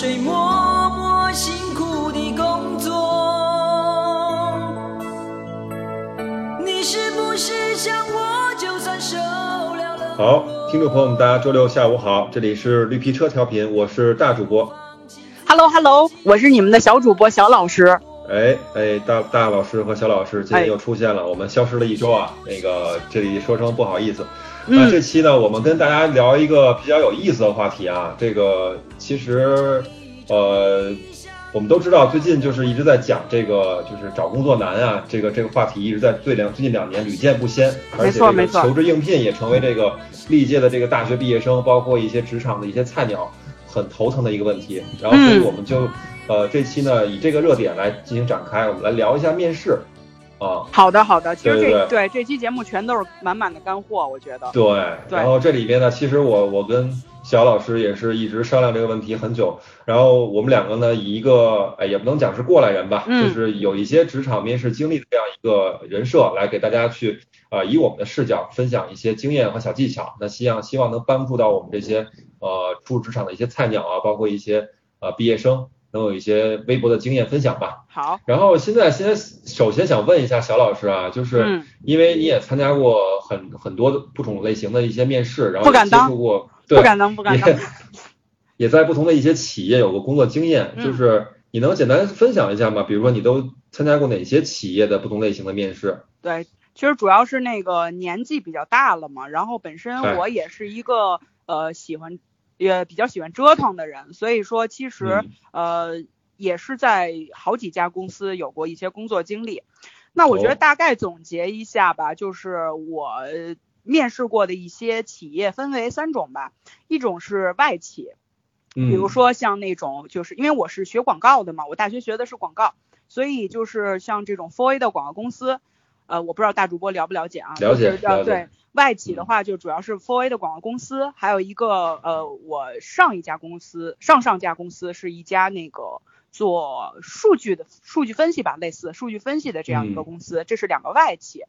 水默默辛苦的工作。你是不是想我就算受了了？好，听众朋友们，大家周六下午好，这里是绿皮车调频，我是大主播。Hello Hello，我是你们的小主播小老师。哎哎，大大老师和小老师今哎天又出现了，我们消失了一周啊，那个这里说声不好意思。嗯那这期呢，我们跟大家聊一个比较有意思的话题啊，这个其实呃，我们都知道最近就是一直在讲这个就是找工作难啊，这个这个话题一直在最两最近两年屡见不鲜，而且这个求职应聘也成为这个历届的这个大学毕业生，包括一些职场的一些菜鸟很头疼的一个问题。然后所以嗯我们就、呃这期呢以这个热点来进行展开，我们来聊一下面试啊。好的好的，其实对这对这期节目全都是满满的干货，我觉得。对，对然后这里边呢，其实我我跟小老师也是一直商量这个问题很久，然后我们两个呢，以一个哎也不能讲是过来人吧，嗯就是有一些职场面试经历的这样一个人设，来给大家去呃以我们的视角分享一些经验和小技巧，那希望希望能帮助到我们这些呃初入职场的一些菜鸟啊，包括一些呃毕业生，能有一些微薄的经验分享吧。好，然后现在现在首先想问一下小老师啊，就是嗯因为你也参加过很很多的不同类型的一些面试，然后也接不敢当触过，对，不敢当不敢当也。在不同的一些企业有过工作经验，嗯就是你能简单分享一下吗？比如说你都参加过哪些企业的不同类型的面试？对，其实主要是那个年纪比较大了嘛，然后本身哎我也是一个呃喜欢也比较喜欢折腾的人，所以说其实、嗯。呃也是在好几家公司有过一些工作经历。那我觉哦。得大概总结一下吧，就是我呃面试过的一些企业分为三种吧，一种是外企，嗯，比如说像那种，就是因为我是学广告的嘛，我大学学的是广告，所以就是像这种 4A 的广告公司，呃，我不知道大主播了不了解啊？了解对外企的话，就主要是 4A 的广告公司，还有一个呃，我上一家公司，上上家公司是一家那个做数据的数据分析吧，类似数据分析的这样一个嗯公司，这是两个外企。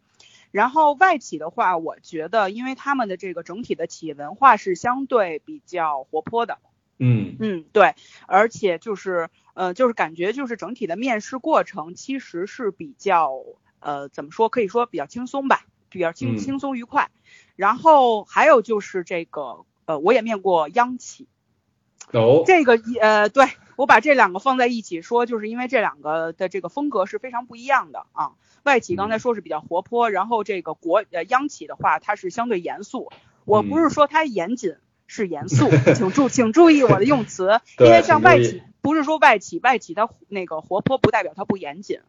然后外企的话，我觉得因为他们的这个整体的企业文化是相对比较活泼的，嗯嗯，对，而且就是呃，就是感觉就是整体的面试过程其实是比较呃，怎么说？可以说比较轻松吧，比较轻嗯轻松愉快。然后还有就是这个呃，我也面过央企，哦，这个一呃，对我把这两个放在一起说，就是因为这两个的这个风格是非常不一样的啊。外企刚才说是比较活泼，然后这个国呃央企的话，它是相对严肃。我不是说它严谨，是严肃，请注请注意我的用词，因为像外企不是说外企，外企它那个活泼不代表它不严谨，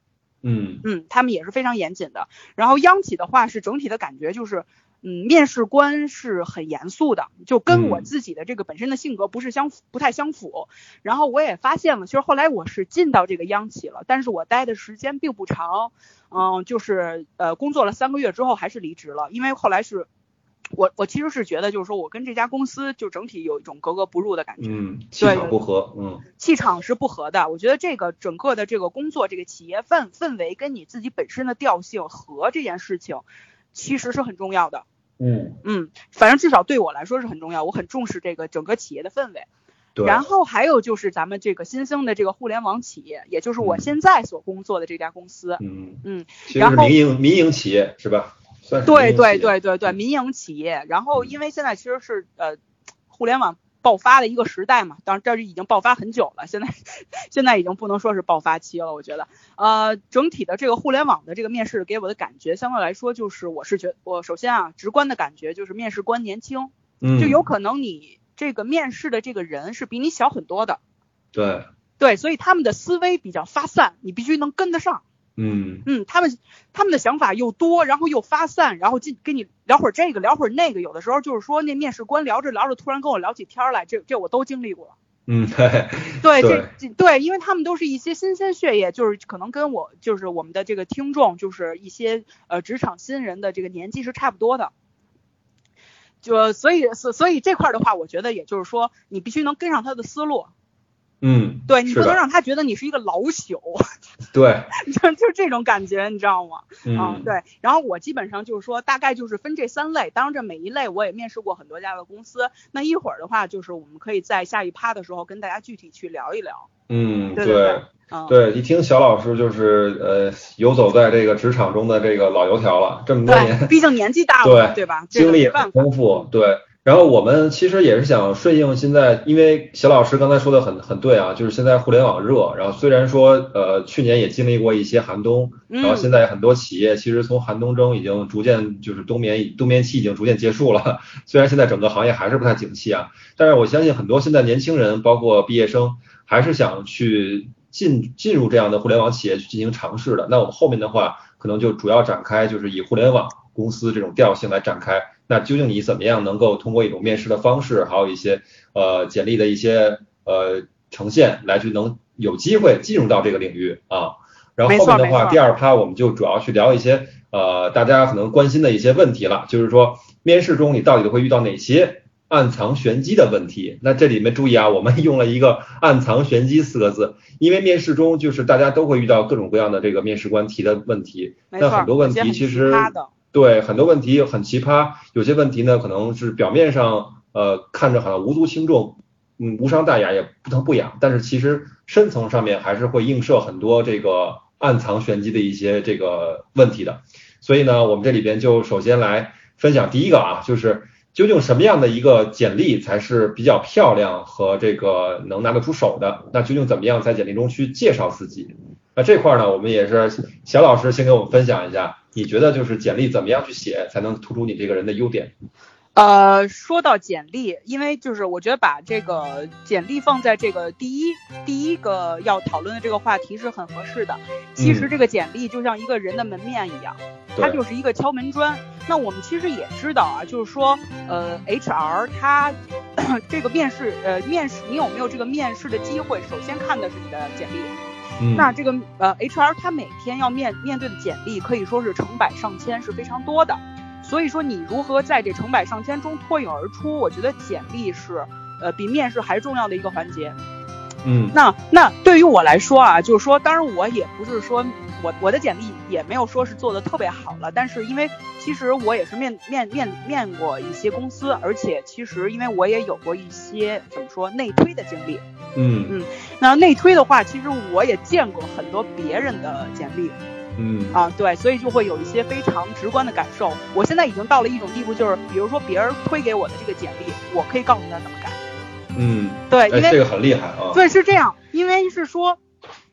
嗯嗯，他们也是非常严谨的。然后央企的话是整体的感觉就是，嗯，面试官是很严肃的，就跟我嗯自己的这个本身的性格不是相，不太相符。然后我也发现了，其实后来我是进到这个央企了，但是我待的时间并不长，嗯，就是呃工作了三个月之后还是离职了，因为后来是。我我其实是觉得，就是说我跟这家公司就整体有一种格格不入的感觉，嗯，气对场不合，嗯气场是不合的。我觉得这个整个的这个工作，这个企业氛氛围跟你自己本身的调性和这件事情，其实是很重要的。嗯，嗯，反正至少对我来说是很重要，我很重视这个整个企业的氛围。对，然后还有就是咱们这个新兴的这个互联网企业，也就是我嗯现在所工作的这家公司。嗯嗯，其实然后是民营民营企业是吧？对对，对对对，民营企业。然后因为现在其实是呃，互联网爆发的一个时代嘛，当然这是已经爆发很久了，现在 现在已经不能说是爆发期了，我觉得。呃，整体的这个互联网的这个面试给我的感觉，相对来说就是我是觉我首先啊，直观的感觉就是面试官年轻，嗯，就有可能你这个面试的这个人是比你小很多的，对，对，所以他们的思维比较发散，你必须能跟得上。嗯嗯，他们他们的想法又多，然后又发散，然后进跟你聊会儿这个，聊会儿那个，有的时候就是说那面试官聊着聊着，突然跟我聊起天儿来，这这我都经历过。嗯，对，对，对这这对，因为他们都是一些新鲜血液，就是可能跟我就是我们的这个听众，就是一些呃职场新人的这个年纪是差不多的。就所以所所以这块儿的话，我觉得也就是说，你必须能跟上他的思路。嗯，对你不能，让他觉得你是一个老朽，对，就就这种感觉，你知道吗？嗯，对。然后我基本上就是说，大概就是分这三类，当然这每一类我也面试过很多家的公司。那一会儿的话，就是我们可以在下一趴的时候跟大家具体去聊一聊。嗯，对对对嗯，对，一听小老师就是呃游走在这个职场中的这个老油条了，这么多，年毕竟年纪大了嘛，对对吧？经历也。丰富，对。然后我们其实也是想顺应现在，因为小老师刚才说的很很对啊，就是现在互联网热，然后虽然说呃去年也经历过一些寒冬，然后嗯现在很多企业其实从寒冬中已经逐渐就是冬眠冬眠期已经逐渐结束了，虽然现在整个行业还是不太景气啊，但是我相信很多现在年轻人，包括毕业生，还是想去进进入这样的互联网企业去进行尝试的。那我们后面的话，可能就主要展开就是以互联网公司这种调性来展开。那究竟你怎么样能够通过一种面试的方式，还有一些呃简历的一些呃呈现，来去能有机会进入到这个领域啊？然后后面的话，第二趴我们就主要去聊一些呃大家可能关心的一些问题了，就是说面试中你到底会遇到哪些暗藏玄机的问题？那这里面注意啊，我们用了一个“暗藏玄机”四个字，因为面试中就是大家都会遇到各种各样的这个面试官提的问题，那很多问题其实对很多问题很奇葩，有些问题呢可能是表面上呃看着好像无足轻重，嗯无伤大雅也不疼不痒，但是其实深层上面还是会映射很多这个暗藏玄机的一些这个问题的。所以呢，我们这里边就首先来分享第一个啊，就是究竟什么样的一个简历才是比较漂亮和这个能拿得出手的？那究竟怎么样在简历中去介绍自己？那这块呢，我们也是小老师先给我们分享一下，你觉得就是简历怎么样去写才能突出你这个人的优点？呃，说到简历，因为就是我觉得把这个简历放在这个第一第一个要讨论的这个话题是很合适的。其实嗯这个简历就像一个人的门面一样，它，就是一个敲门砖。那我们其实也知道啊，就是说，呃，HR 他这个面试，呃，面试你有没有这个面试的机会，首先看的是你的简历。嗯，那这个呃，HR 他每天要面面对的简历可以说是成百上千，是非常多的。所以说，你如何在这成百上千中脱颖而出，我觉得简历是呃比面试还重要的一个环节。嗯那那对于我来说啊，就是说，当然我也不是说我我的简历也没有说是做的特别好了，但是因为其实我也是面面面面过一些公司，而且其实因为我也有过一些怎么说内推的经历。嗯嗯那内推的话，其实我也见过很多别人的简历嗯啊，对，所以就会有一些非常直观的感受。我现在已经到了一种地步，就是比如说别人推给我的这个简历，我可以告诉他怎么改。嗯，对，哎，因为这个很厉害啊。对，是这样，因为是说，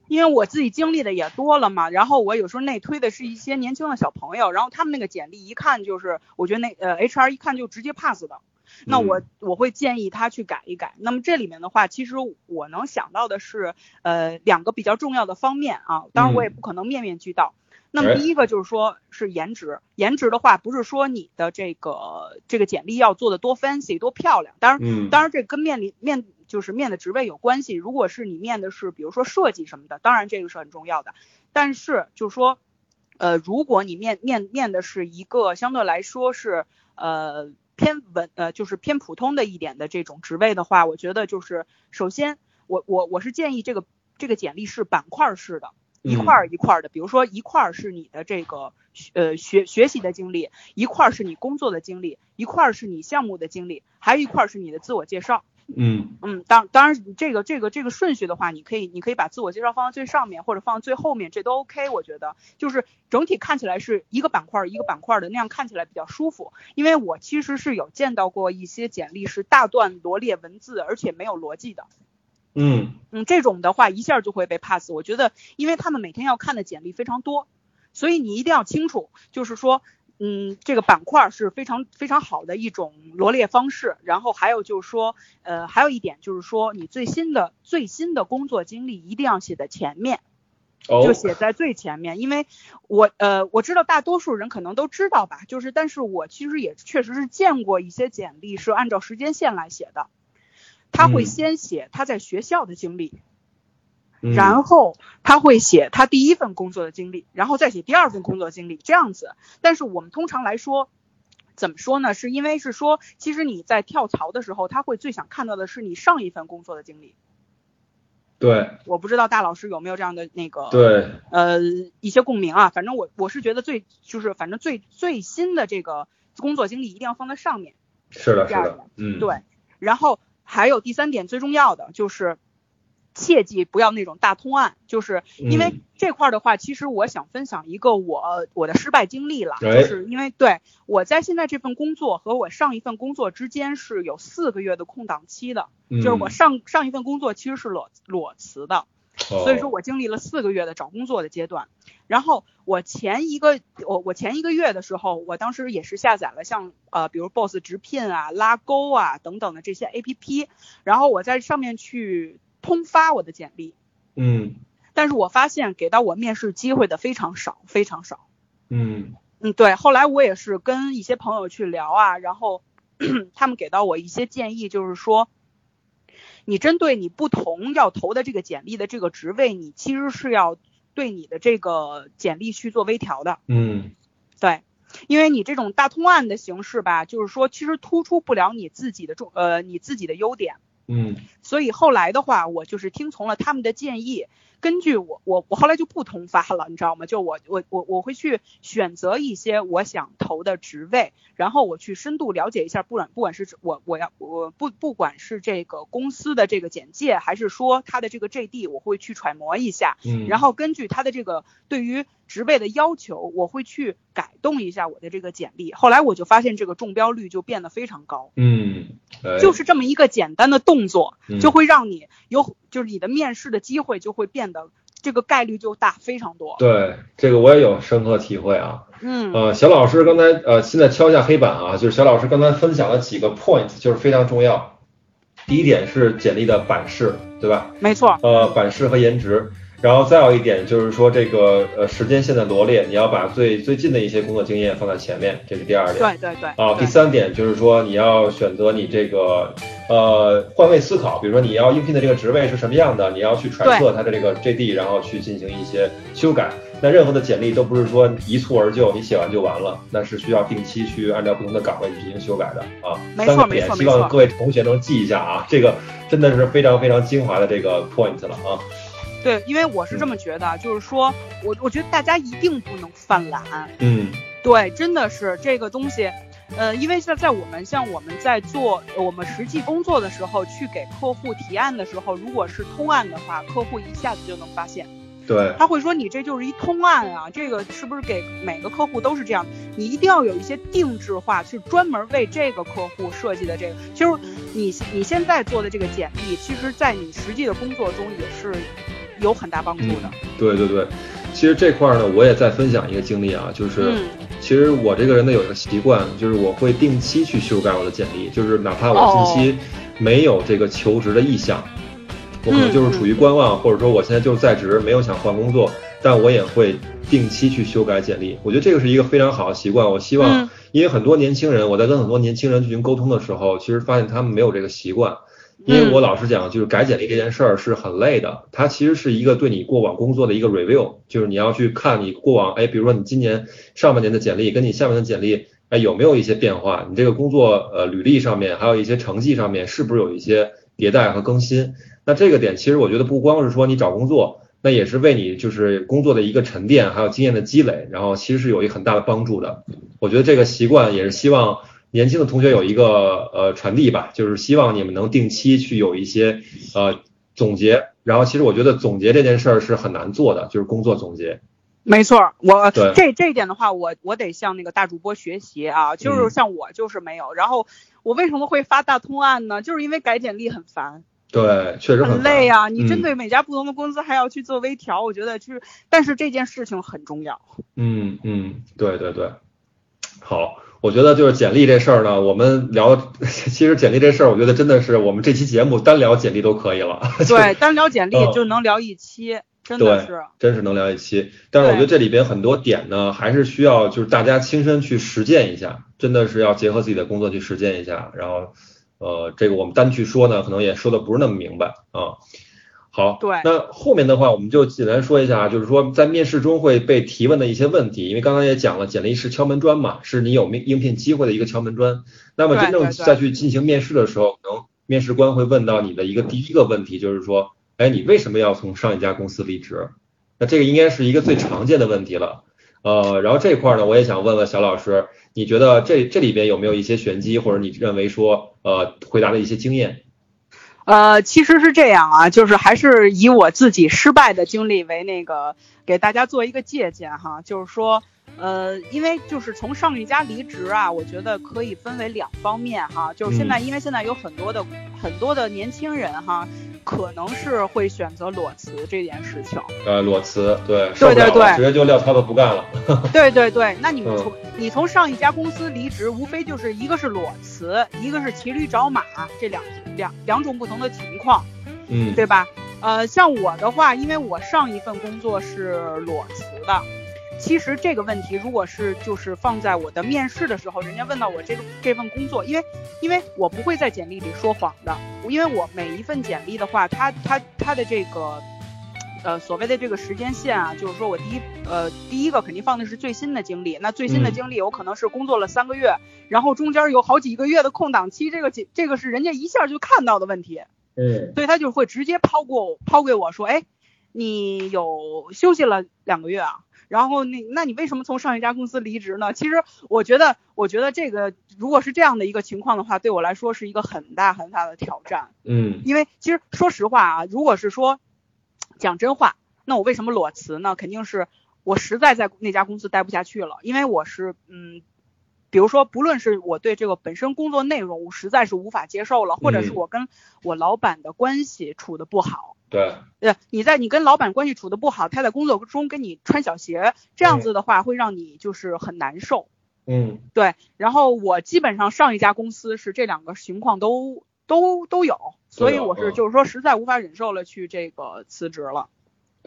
因为我自己经历的也多了嘛，然后我有时候内推的是一些年轻的小朋友，然后他们那个简历一看就是，我觉得那呃 HR 一看就直接 pass 的，那我我会建议他去改一改。那么这里面的话，其实我能想到的是，呃，两个比较重要的方面啊，当然我也不可能面面俱到。那么哎第一个就是说是颜值，颜值的话不是说你的这个这个简历要做的多 fancy 多漂亮，当然嗯，当然，这跟面临面就是面的职位有关系。如果是你面的是比如说设计什么的，当然这个是很重要的。但是就是说，呃，如果你面面面的是一个相对来说是呃偏文呃就是偏普通的一点的这种职位的话，我觉得就是首先我我我是建议这个这个简历是板块式的。一块儿一块儿的，比如说一块儿是你的这个呃学学习的经历，一块儿是你工作的经历，一块儿是你项目的经历，还有一块儿是你的自我介绍。嗯嗯，当当然这个这个这个顺序的话，你可以你可以把自我介绍放在最上面，或者放在最后面，这都 OK。我觉得就是整体看起来是一个板块儿一个板块儿的，那样看起来比较舒服。因为我其实是有见到过一些简历是大段罗列文字，而且没有逻辑的。嗯嗯，这种的话一下就会被 pass。我觉得，因为他们每天要看的简历非常多，所以你一定要清楚，就是说，嗯，这个板块是非常非常好的一种罗列方式。然后还有就是说，呃，还有一点就是说，你最新的最新的工作经历一定要写在前面，哦就写在最前面。因为我呃我知道大多数人可能都知道吧，就是但是我其实也确实是见过一些简历是按照时间线来写的。他会嗯先写他在学校的经历，嗯然后他会写他第一份工作的经历，然后再写第二份工作经历，这样子。但是我们通常来说，怎么说呢？是因为是说，其实你在跳槽的时候，他会最想看到的是你上一份工作的经历。对我不知道大老师有没有这样的那个对，呃一些共鸣啊。反正我我是觉得最就是反正最最新的这个工作经历一定要放在上面。是的，是的嗯，对，然后还有第三点最重要的就是，切记不要那种大通案，就是因为嗯这块儿的话，其实我想分享一个我我的失败经历了，哎。就是因为对我在现在这份工作和我上一份工作之间是有四个月的空档期的，嗯，就是我上上一份工作其实是裸裸辞的，所以说哦我经历了四个月的找工作的阶段。然后我前一个我我前一个月的时候，我当时也是下载了像呃比如 Boss 直聘啊、拉钩啊等等的这些 APP，然后我在上面去通发我的简历，嗯但是我发现给到我面试机会的非常少，非常少。嗯嗯，对。后来我也是跟一些朋友去聊啊，然后 他们给到我一些建议，就是说，你针对你不同要投的这个简历的这个职位，你其实是要对你的这个简历去做微调的。嗯对，因为你这种大通案的形式吧，就是说其实突出不了你自己的重呃你自己的优点。嗯。所以后来的话，我就是听从了他们的建议，根据我我我后来就不通发了，你知道吗？就我我我我会去选择一些我想投的职位，然后我去深度了解一下，不管不管是我我要我不不管是这个公司的这个简介，还是说他的这个 JD，我会去揣摩一下，嗯，然后根据他的这个对于职位的要求，我会去改动一下我的这个简历。后来我就发现这个中标率就变得非常高。嗯，哎就是这么一个简单的动作，嗯就会让你有，就是你的面试的机会就会变得这个概率就大非常多。对这个我也有深刻体会啊。嗯呃，小老师刚才呃，现在敲一下黑板啊，就是小老师刚才分享了几个 point，就是非常重要。第一点是简历的版式，对吧？没错，呃，版式和颜值。然后再有一点就是说这个呃时间线的罗列，你要把最最近的一些工作经验放在前面，这是第二点。对对对。啊，第三点就是说你要选择你这个呃换位思考，比如说你要应聘的这个职位是什么样的，你要去揣测它的这个 JD，然后去进行一些修改。那任何的简历都不是说一蹴而就，你写完就完了，那是需要定期去按照不同的岗位去进行修改的啊。三个点，希望各位同学能记一下啊，这个真的是非常非常精华的这个 point 了啊。对，因为我是这么觉得，就是说我我觉得大家一定不能犯懒。嗯对，真的是这个东西。呃，因为在在我们像我们在做呃我们实际工作的时候，去给客户提案的时候，如果是通案的话，客户一下子就能发现。对，他会说你这就是一通案啊，这个是不是给每个客户都是这样？你一定要有一些定制化，去专门为这个客户设计的这个。其实你你现在做的这个简历，其实在你实际的工作中也是有很大帮助的。对对对，其实这块儿呢，我也再分享一个经历啊，就是。嗯其实我这个人呢有一个习惯，就是我会定期去修改我的简历，就是哪怕我近期没有这个求职的意向，我可能就是处于观望，或者说我现在就是在职，没有想换工作，但我也会定期去修改简历。我觉得这个是一个非常好的习惯。我希望，嗯因为很多年轻人，我在跟很多年轻人进行沟通的时候，其实发现他们没有这个习惯。因为我老实讲，就是改简历这件事儿是很累的，它其实是一个对你过往工作的一个 review，就是你要去看你过往，哎，比如说你今年上半年的简历跟你下半年的简历，哎，有没有一些变化？你这个工作呃履历上面，还有一些成绩上面，是不是有一些迭代和更新？那这个点其实我觉得不光是说你找工作，那也是为你就是工作的一个沉淀，还有经验的积累，然后其实是有一个很大的帮助的。我觉得这个习惯也是希望。年轻的同学有一个呃传递吧，就是希望你们能定期去有一些呃总结，然后其实我觉得总结这件事儿是很难做的，就是工作总结。没错，我对这这一点的话，我我得向那个大主播学习啊，就是嗯像我就是没有。然后我为什么会发大通案呢？就是因为改简历很烦。对，确实很烦累啊、你针嗯对每家不同的公司还要去做微调，我觉得就是，但是这件事情很重要。嗯嗯，对对对，好。我觉得就是简历这事儿呢，我们聊，其实简历这事儿，我觉得真的是我们这期节目单聊简历都可以了。对，单聊简历嗯就能聊一期，真的对是。真是能聊一期。但是我觉得这里边很多点呢，还是需要就是大家亲身去实践一下，真的是要结合自己的工作去实践一下。然后，呃，这个我们单去说呢，可能也说的不是那么明白啊。好，对那后面的话我们就简单说一下，就是说在面试中会被提问的一些问题，因为刚刚也讲了，简历是敲门砖嘛，是你有应应聘机会的一个敲门砖。那么真正再去进行面试的时候，可能面试官会问到你的一个第一个问题，就是说哎，你为什么要从上一家公司离职？那这个应该是一个最常见的问题了。呃，然后这块呢，我也想问问小老师，你觉得这这里边有没有一些玄机，或者你认为说呃回答的一些经验？呃，其实是这样啊，就是还是以我自己失败的经历为那个给大家做一个借鉴哈，就是说。呃，因为就是从上一家离职啊，我觉得可以分为两方面哈。就是现在，因为现在有很多的很多的年轻人哈，可能是会选择裸辞这件事情。呃，裸辞，对，对对对，直接就撂挑子不干了。对对对，那你们从你从上一家公司离职，无非就是一个是裸辞，一个是骑驴找马，这两两两种不同的情况，嗯，对吧？呃，像我的话，因为我上一份工作是裸辞的。其实这个问题，如果是就是放在我的面试的时候，人家问到我这个这份工作，因为因为我不会在简历里说谎的，因为我每一份简历的话，它它它的这个呃所谓的这个时间线啊，就是说我第一呃第一个肯定放的是最新的经历，那最新的经历有可能是工作了三个月，然后中间有好几个月的空档期，这个这个是人家一下就看到的问题，嗯，所以他就会直接抛过抛给我说，哎，你有休息了两个月啊？然后那那你为什么从上一家公司离职呢？其实我觉得，我觉得这个如果是这样的一个情况的话，对我来说是一个很大很大的挑战。嗯，因为其实说实话啊，如果是说讲真话，那我为什么裸辞呢？肯定是我实在在那家公司待不下去了，因为我是嗯。比如说，不论是我对这个本身工作内容我实在是无法接受了，或者是我跟我老板的关系处的不好，对，对，你在你跟老板关系处的不好，他在工作中跟你穿小鞋，这样子的话会让你就是很难受，嗯，对。然后我基本上上一家公司是这两个情况都都都有，所以我是就是说实在无法忍受了，去这个辞职了。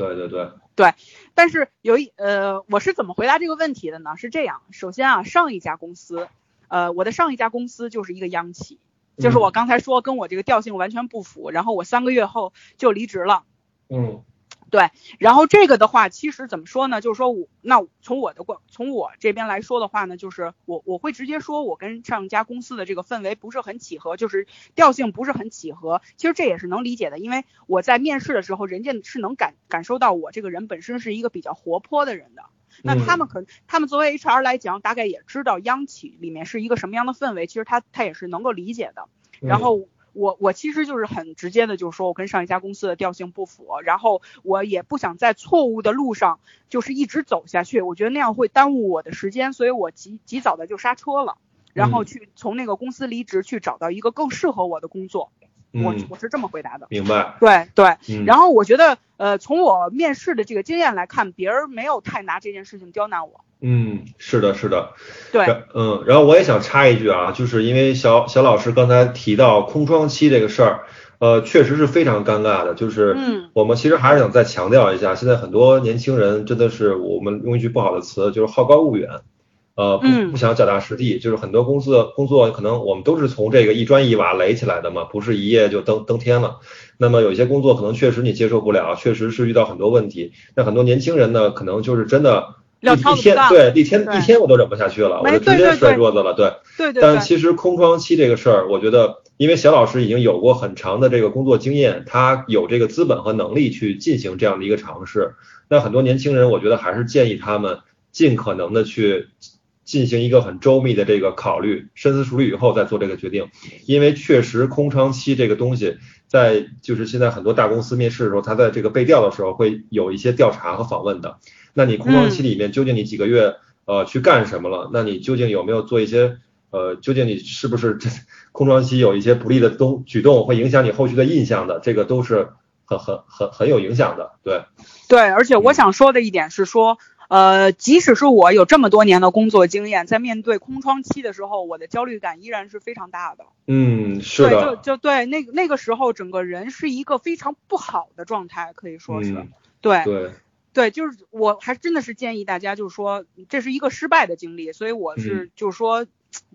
对对对对，但是有一呃，我是怎么回答这个问题的呢？是这样，首先啊，上一家公司，呃，我的上一家公司就是一个央企，就是我刚才说跟我这个调性完全不符，然后我三个月后就离职了。嗯。对，然后这个的话，其实怎么说呢？就是说我那从我的观从我这边来说的话呢，就是我我会直接说，我跟上一家公司的这个氛围不是很契合，就是调性不是很契合。其实这也是能理解的，因为我在面试的时候，人家是能感感受到我这个人本身是一个比较活泼的人的。那他们可他们作为 HR 来讲，大概也知道央企里面是一个什么样的氛围，其实他他也是能够理解的。然后。我我其实就是很直接的，就是说我跟上一家公司的调性不符，然后我也不想在错误的路上就是一直走下去，我觉得那样会耽误我的时间，所以我及及早的就刹车了，然后去从那个公司离职，去找到一个更适合我的工作。我我是这么回答的。明白。对对。然后我觉得，呃，从我面试的这个经验来看，别人没有太拿这件事情刁难我。嗯，是的，是的，对，嗯，然后我也想插一句啊，就是因为小小老师刚才提到空窗期这个事儿，呃，确实是非常尴尬的，就是，嗯，我们其实还是想再强调一下，现在很多年轻人真的是我们用一句不好的词，就是好高骛远，呃，不不想脚踏实地，就是很多公司工作可能我们都是从这个一砖一瓦垒起来的嘛，不是一夜就登登天了，那么有些工作可能确实你接受不了，确实是遇到很多问题，那很多年轻人呢，可能就是真的。一天对一天一天我都忍不下去了，我就直接摔桌子了。对对对。但其实空窗期这个事儿，我觉得，因为小老师已经有过很长的这个工作经验，他有这个资本和能力去进行这样的一个尝试。那很多年轻人，我觉得还是建议他们尽可能的去进行一个很周密的这个考虑，深思熟虑以后再做这个决定。因为确实空窗期这个东西，在就是现在很多大公司面试的时候，他在这个被调的时候会有一些调查和访问的。那你空窗期里面究竟你几个月呃去干什么了？那你究竟有没有做一些呃，究竟你是不是 空窗期有一些不利的东举动，会影响你后续的印象的？这个都是很很很很有影响的，对。对，而且我想说的一点是说，呃，即使是我有这么多年的工作经验，在面对空窗期的时候，我的焦虑感依然是非常大的。嗯，是的。对，就就对，那那个时候整个人是一个非常不好的状态，可以说是。对。对。对，就是我还真的是建议大家，就是说这是一个失败的经历，所以我是就是说，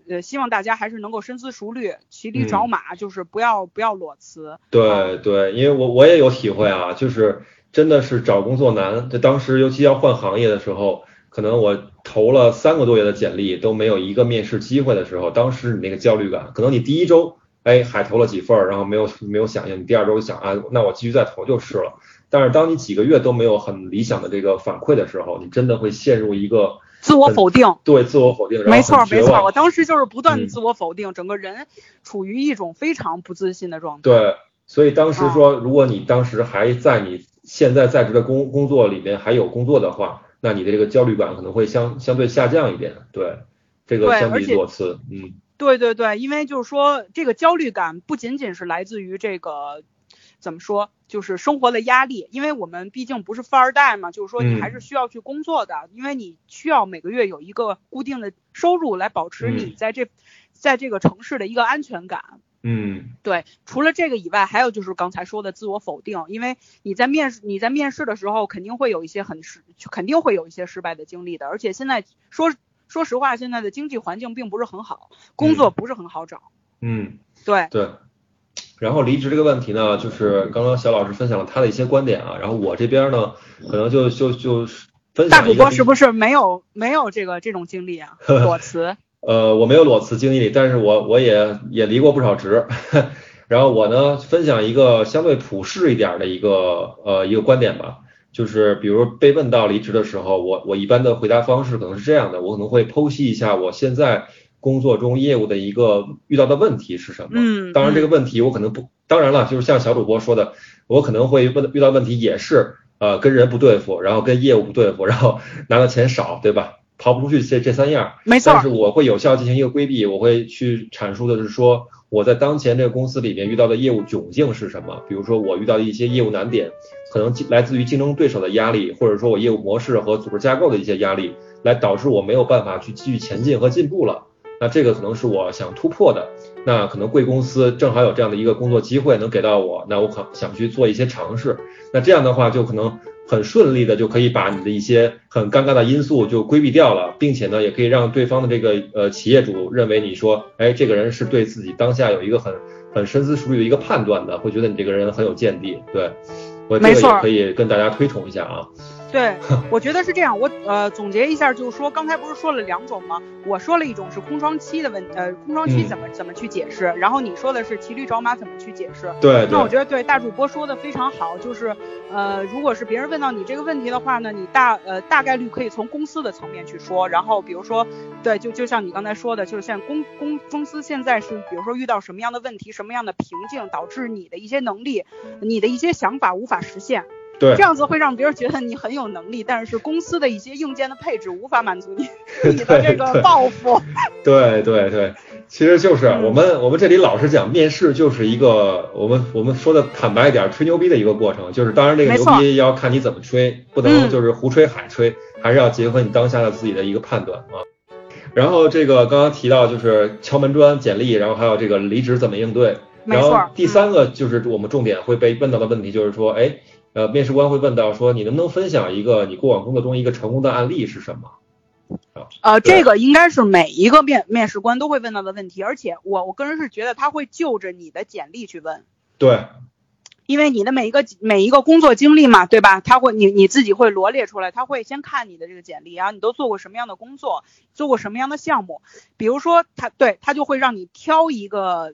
呃，希望大家还是能够深思熟虑，骑驴找马，就是不要不要裸辞。对对，因为我我也有体会啊，就是真的是找工作难，这当时尤其要换行业的时候，可能我投了三个多月的简历都没有一个面试机会的时候，当时你那个焦虑感，可能你第一周。哎，还投了几份，然后没有没有响应，你第二周想啊，那我继续再投就是了。但是当你几个月都没有很理想的这个反馈的时候，你真的会陷入一个自我否定，对自我否定，没错没错，我当时就是不断自我否定，整个人处于一种非常不自信的状态。对，所以当时啊说，如果你当时还在你现在在职的工工作里面还有工作的话，那你的这个焦虑感可能会相相对下降一点。对，这个相比裸辞，嗯对对对，因为就是说，这个焦虑感不仅仅是来自于这个怎么说，就是生活的压力，因为我们毕竟不是富二代嘛，就是说你嗯还是需要去工作的，因为你需要每个月有一个固定的收入来保持嗯你在这、在这个城市的一个安全感。嗯对，除了这个以外，还有就是刚才说的自我否定，因为你在面试你在面试的时候，肯定会有一些很失，肯定会有一些失败的经历的，而且现在说说实话，现在的经济环境并不是很好，工作不是很好找。嗯，对，对。然后离职这个问题呢，就是刚刚小老师分享了他的一些观点啊，然后我这边呢，可能就就就分大主享一个比播是不是没有没有这个这种经历啊？裸辞，呃，我没有裸辞经历，但是我我也也离过不少职。然后我呢，分享一个相对普世一点的一个呃一个观点吧，就是比如被问到离职的时候，我我一般的回答方式可能是这样的，我可能会剖析一下我现在工作中业务的一个遇到的问题是什么。嗯，当然这个嗯问题我可能不，当然了，就是像小主播说的，我可能会问遇到问题也是呃跟人不对付，然后跟业务不对付，然后拿的钱少，对吧？逃不出去这这三样。没错但是我会有效进行一个规避，我会去阐述的是说我在当前这个公司里面遇到的业务窘境是什么，比如说我遇到的一些业务难点，可能来自于竞争对手的压力，或者说我业务模式和组织架构的一些压力，来导致我没有办法去继续前进和进步了。那这个可能是我想突破的，那可能贵公司正好有这样的一个工作机会能给到我，那我可想去做一些尝试，那这样的话就可能很顺利的就可以把你的一些很尴尬的因素就规避掉了，并且呢，也可以让对方的这个呃企业主认为你说，哎，这个人是对自己当下有一个很很深思熟虑的一个判断的，会觉得你这个人很有见地，对我这没错个也可以跟大家推崇一下啊，对，我觉得是这样。我呃总结一下，就是说刚才不是说了两种吗？我说了一种是空窗期的问，呃，空窗期嗯怎么、怎么去解释，然后你说的是骑驴找马怎么去解释。对对那我觉得对大主播说的非常好，就是呃，如果是别人问到你这个问题的话呢，你大呃大概率可以从公司的层面去说，然后比如说对，就就像你刚才说的，就是现在公公公司现在是比如说遇到什么样的问题，什么样的瓶颈，导致你的一些能力、你的一些想法无法实现。对这样子会让别人觉得你很有能力，但是公司的一些硬件的配置无法满足你 你的这个对抱负。对对对，其实就是嗯我们我们这里老实讲，面试就是一个我们我们说的坦白一点，吹牛逼的一个过程。就是当然这个牛逼要看你怎么吹，不能嗯就是胡吹海吹，还是要结合你当下的自己的一个判断啊。然后这个刚刚提到就是敲门砖、简历，然后还有这个离职怎么应对。然后第三个就是我们重点会被问到的问题，就是说，哎，呃，面试官会问到说，你能不能分享一个你过往工作中一个成功的案例是什么？呃，这个应该是每一个面面试官都会问到的问题，而且我我个人是觉得他会就着你的简历去问。对，因为你的每一个每一个工作经历嘛，对吧？他会你你自己会罗列出来，他会先看你的这个简历，然后你都做过什么样的工作，做过什么样的项目。比如说他对他就会让你挑一个，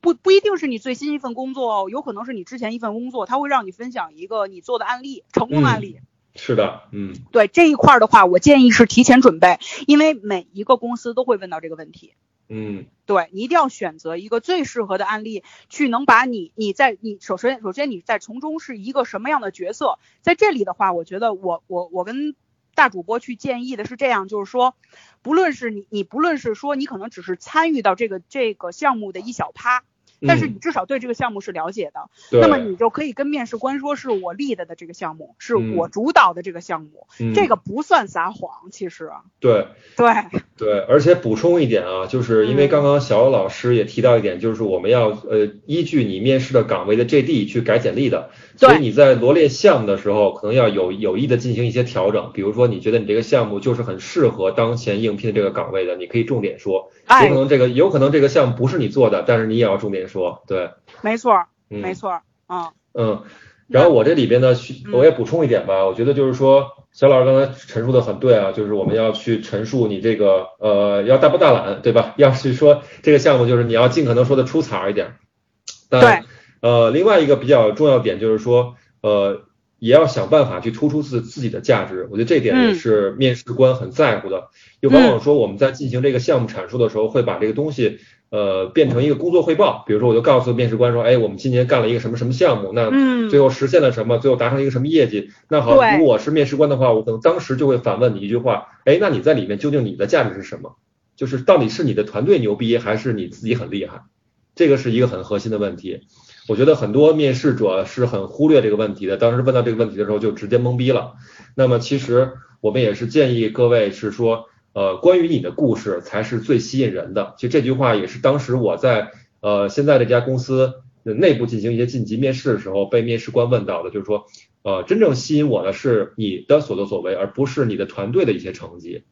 不不一定是你最新一份工作哦，有可能是你之前一份工作，他会让你分享一个你做的案例，成功的案例。是的，嗯对这一块儿的话，我建议是提前准备，因为每一个公司都会问到这个问题。嗯对你一定要选择一个最适合的案例，去能把你你在你首先首先你在从中是一个什么样的角色，在这里的话，我觉得我我我跟大主播去建议的是这样，就是说，不论是你你不论是说你可能只是参与到这个这个项目的一小趴，但是你嗯至少对这个项目是了解的，对。那么你就可以跟面试官说是我 lead 的这个项目，是嗯。我主导的这个项目，嗯。这个不算撒谎，其实对。对。对，而且补充一点啊，就是因为嗯。刚刚小欧老师也提到一点，就是我们要呃依据你面试的岗位的 JD 去改简历的，所以你在罗列项目的时候，可能要有有意的进行一些调整。比如说，你觉得你这个项目就是很适合当前应聘的这个岗位的，你可以重点说。有哎可能这个有可能这个项目不是你做的，但是你也要重点说。对，没错嗯，没错儿，嗯嗯，然后我这里边呢，我也补充一点吧，我觉得就是说，小老师刚才陈述的很对啊，就是我们要去陈述你这个呃要大包大揽，对吧？要去说这个项目就是你要尽可能说的出彩一点。对。呃，另外一个比较重要点就是说，呃，也要想办法去突出自自己的价值。我觉得这点也是面试官很在乎的。就往往说我们在进行这个项目阐述的时候，会把这个东西。呃，变成一个工作汇报，比如说我就告诉面试官说，哎，我们今年干了一个什么什么项目，那最后实现了什么，最后达成一个什么业绩。那好，如果我是面试官的话，我可能当时就会反问你一句话，哎，那你在里面究竟你的价值是什么？就是到底是你的团队牛逼，还是你自己很厉害？这个是一个很核心的问题。我觉得很多面试者是很忽略这个问题的，当时问到这个问题的时候就直接懵逼了。那么其实我们也是建议各位是说。呃，关于你的故事才是最吸引人的。其实这句话也是当时我在呃现在这家公司内部进行一些晋级面试的时候被面试官问到的，就是说，呃，真正吸引我的是你的所作所为，而不是你的团队的一些成绩。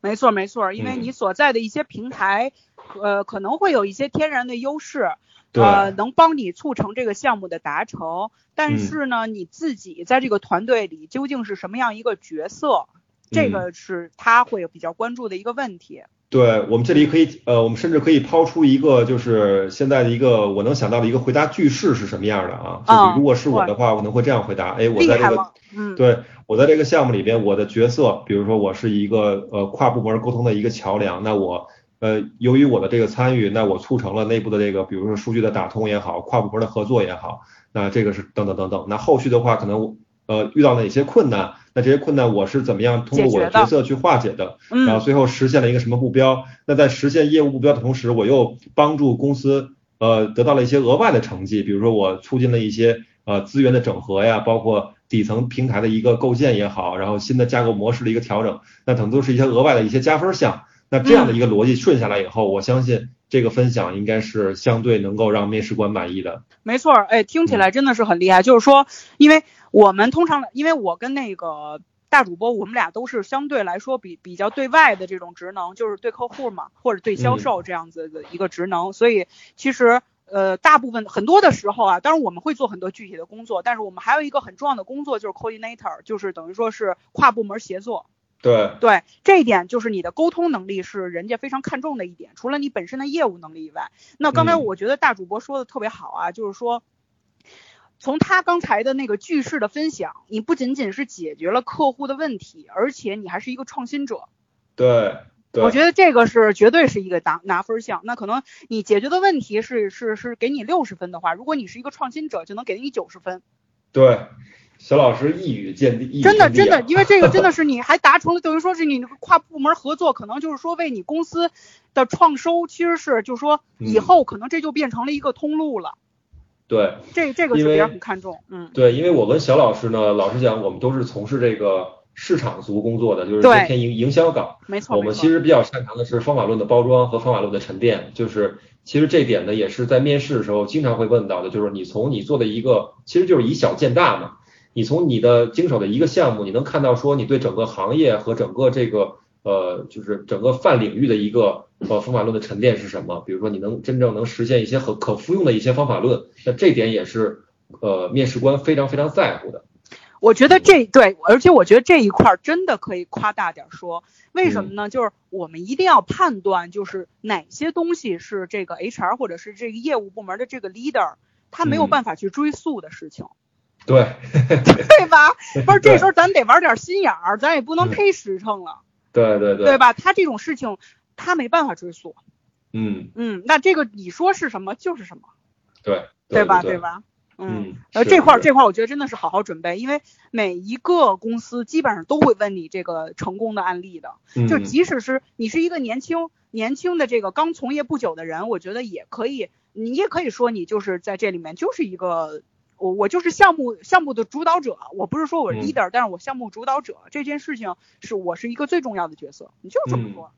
没错没错，因为你所在的一些平台，呃，可能会有一些天然的优势，呃，能帮你促成这个项目的达成。但是呢，你自己在这个团队里究竟是什么样一个角色？这个是他会比较关注的一个问题。对我们这里可以，呃，我们甚至可以抛出一个，就是现在的一个我能想到的一个回答句式是什么样的啊？就是如果是我的话，我可能会这样回答。哎，我在这个，嗯，对我在这个项目里边，我的角色，比如说我是一个呃跨部门沟通的一个桥梁。那我呃由于我的这个参与，那我促成了内部的这个，比如说数据的打通也好，跨部门的合作也好，那这个是等等等等。那后续的话，可能呃遇到哪些困难？那这些困难我是怎么样通过我的角色去化解的？然后最后实现了一个什么目标？那在实现业务目标的同时，我又帮助公司呃得到了一些额外的成绩，比如说我促进了一些呃资源的整合呀，包括底层平台的一个构建也好，然后新的架构模式的一个调整，那等都是一些额外的一些加分项。那这样的一个逻辑顺下来以后，我相信这个分享应该是相对能够让面试官满意的。没错，哎，听起来真的是很厉害。就是说，因为我们通常，因为我跟那个大主播，我们俩都是相对来说比比较对外的这种职能，就是对客户嘛，或者对销售这样子的一个职能。所以其实呃，大部分很多的时候啊，当然我们会做很多具体的工作，但是我们还有一个很重要的工作就是 coordinator，就是等于说是跨部门协作。对对，这一点就是你的沟通能力是人家非常看重的一点，除了你本身的业务能力以外。那刚才我觉得大主播说的特别好啊，就是说。从他刚才的那个句式的分享，你不仅仅是解决了客户的问题，而且你还是一个创新者。对，我觉得这个是绝对是一个拿拿分项。那可能你解决的问题是是是给你六十分的话，如果你是一个创新者，就能给你九十分。对，小老师一语见地，真的真的，因为这个真的 是你还达成了，等于说是你跨部门合作，可能就是说为你公司的创收，其实是就是说以后可能这就变成了一个通路了。对，这这个是别人很看重，嗯，对，因为我跟小老师呢，老实讲，我们都是从事这个市场族工作的，就是偏营营销岗，没错，我们其实比较擅长的是方法论的包装和方法论的沉淀，就是其实这点呢，也是在面试的时候经常会问到的，就是你从你做的一个，其实就是以小见大嘛，你从你的经手的一个项目，你能看到说你对整个行业和整个这个。呃，就是整个泛领域的一个呃方法论的沉淀是什么？比如说你能真正能实现一些可可复用的一些方法论，那这点也是呃面试官非常非常在乎的。我觉得这对，而且我觉得这一块真的可以夸大点说，为什么呢？就是我们一定要判断，就是哪些东西是这个 HR 或者是这个业务部门的这个 leader 他没有办法去追溯的事情。对，对吧？不是，这时候咱得玩点心眼儿，咱也不能忒实诚了。对对对，对吧？他这种事情他没办法追溯。嗯嗯，那这个你说是什么就是什么。对对吧？对吧？嗯，呃，这块这块我觉得真的是好好准备，因为每一个公司基本上都会问你这个成功的案例的。就即使是你是一个年轻年轻的这个刚从业不久的人，我觉得也可以，你也可以说你就是在这里面就是一个。我我就是项目项目的主导者，我不是说我是 leader，但是我项目主导者这件事情是我是一个最重要的角色，你就这么说。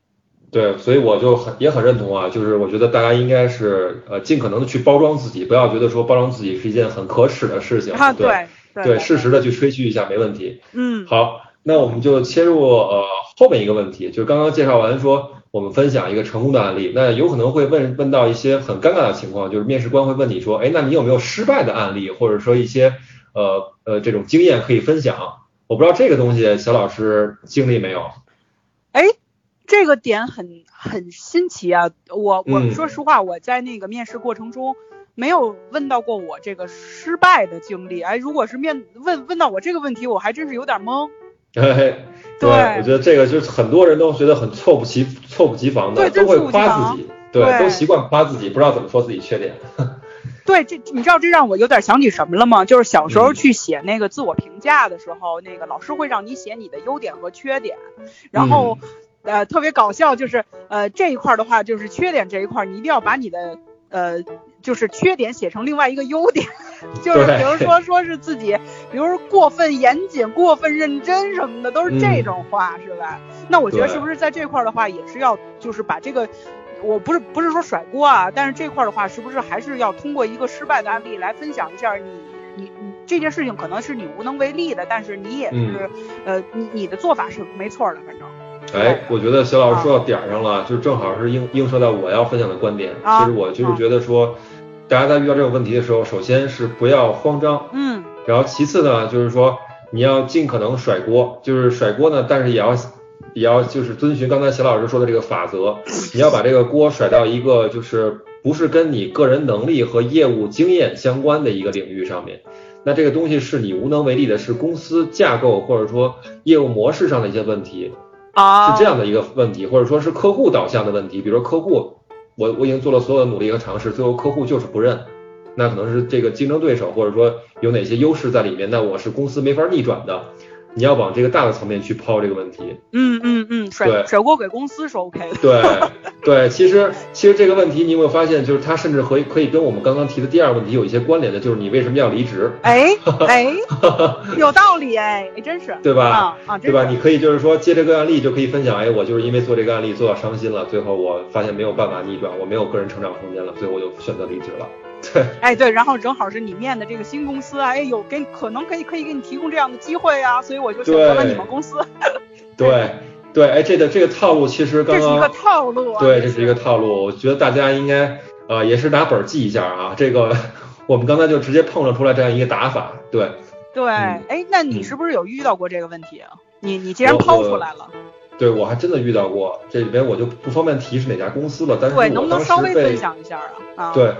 对，所以我就很也很认同啊，就是我觉得大家应该是呃尽可能的去包装自己，不要觉得说包装自己是一件很可耻的事情。啊，对对，适时的去吹嘘一下没问题。嗯，好，那我们就切入呃后面一个问题，就是刚刚介绍完说。我们分享一个成功的案例，那有可能会问问到一些很尴尬的情况，就是面试官会问你说，哎，那你有没有失败的案例，或者说一些呃呃这种经验可以分享？我不知道这个东西小老师经历没有？哎，这个点很很新奇啊！我我嗯说实话，我在那个面试过程中没有问到过我这个失败的经历。哎，如果是面问问到我这个问题，我还真是有点懵。哎，对我觉得这个就是很多人都觉得很猝不及猝不及防的，对都会夸自己，对，对。都习惯夸自己，不知道怎么说自己缺点。对，这你知道这让我有点想起什么了吗？就是小时候嗯去写那个自我评价的时候，那个老师会让你写你的优点和缺点，然后、嗯。呃特别搞笑，就是呃这一块儿的话，就是缺点这一块儿，你一定要把你的呃就是缺点写成另外一个优点，就是比如说说是自己，比如说过分严谨、过分认真什么的，都是这嗯种话，是吧？那我觉得是不是在这块儿的话，也是要就是把这个。我不是不是说甩锅啊，但是这块儿的话，是不是还是要通过一个失败的案例来分享一下你你你这件事情可能是你无能为力的，但是你也是、嗯。呃你你的做法是没错的，反正。哎，我觉得小老师说到点儿上了，就正好是映映射到我要分享的观点。啊。其实我就是觉得说，大家在遇到这种问题的时候，首先是不要慌张，嗯然后其次呢，就是说你要尽可能甩锅，就是甩锅呢，但是也要也要就是遵循刚才小老师说的这个法则，你要把这个锅甩到一个就是不是跟你个人能力和业务经验相关的一个领域上面。那这个东西是你无能为力的，是公司架构或者说业务模式上的一些问题，啊是这样的一个问题，或者说是客户导向的问题。比如说客户，我我已经做了所有的努力和尝试，最后客户就是不认，那可能是这个竞争对手或者说有哪些优势在里面，那我是公司没法逆转的。你要往这个大的层面去抛这个问题。嗯嗯嗯甩甩锅给公司是 OK 的，对对，其实其实这个问题你有没有发现，就是它甚至可以可以跟我们刚刚提的第二个问题有一些关联的，就是你为什么要离职，哎哎 有道理哎，哎真是对吧？啊啊对吧？你可以就是说借这个案例就可以分享，哎，我就是因为做这个案例做到伤心了，最后我发现没有办法逆转，我没有个人成长空间了，最后我就选择离职了。对哎对，然后正好是你面的这个新公司啊，哎有给可能可以可以给你提供这样的机会啊，所以我就选择了你们公司，对对，哎，这个这个套路其实刚这是一个套路啊，对，这是一个套路，我觉得大家应该呃也是拿本儿记一下啊，这个我们刚才就直接碰了出来这样一个打法，对。对，嗯哎，那你嗯是不是有遇到过这个问题啊？你你既然抛出来了，对，我还真的遇到过，这里边我就不方便提是哪家公司了，但是对，能不能稍微分享一下啊？啊，对，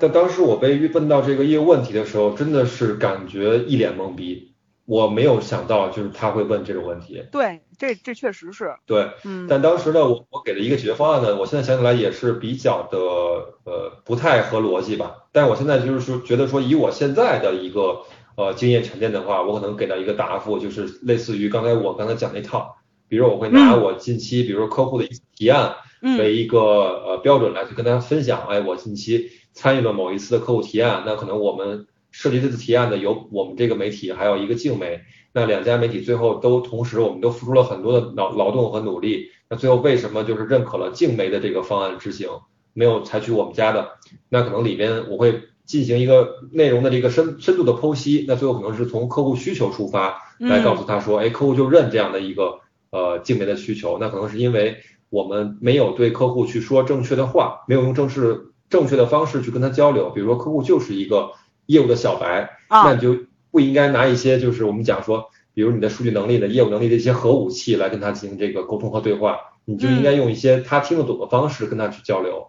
但当时我被问到这个业务问题的时候，真的是感觉一脸懵逼，我没有想到就是他会问这种问题。对，这这确实是，对，嗯，但当时呢，我我给了一个解决方案呢，我现在想起来也是比较的呃不太合逻辑吧。但是我现在就是说觉得说以我现在的一个呃经验沉淀的话，我可能给到一个答复，就是类似于刚才我刚才讲那套，比如我会拿嗯我近期比如说客户的一次提案。嗯为一个呃标准来去跟大家分享，哎，我近期参与了某一次的客户提案，那可能我们设计这次提案的有我们这个媒体，还有一个静媒，那两家媒体最后都同时我们都付出了很多的劳劳动和努力，那最后为什么就是认可了静媒的这个方案执行，没有采取我们家的？那可能里边我会进行一个内容的这个深深度的剖析，那最后可能是从客户需求出发来告诉他说，哎，客户就认这样的一个呃静媒的需求，那可能是因为。我们没有对客户去说正确的话，没有用正式正确的方式去跟他交流。比如说客户就是一个业务的小白，啊那你就不应该拿一些就是我们讲说，比如你的数据能力的业务能力的一些核武器来跟他进行这个沟通和对话，你就应该用一些他听得懂的方式跟他去交流。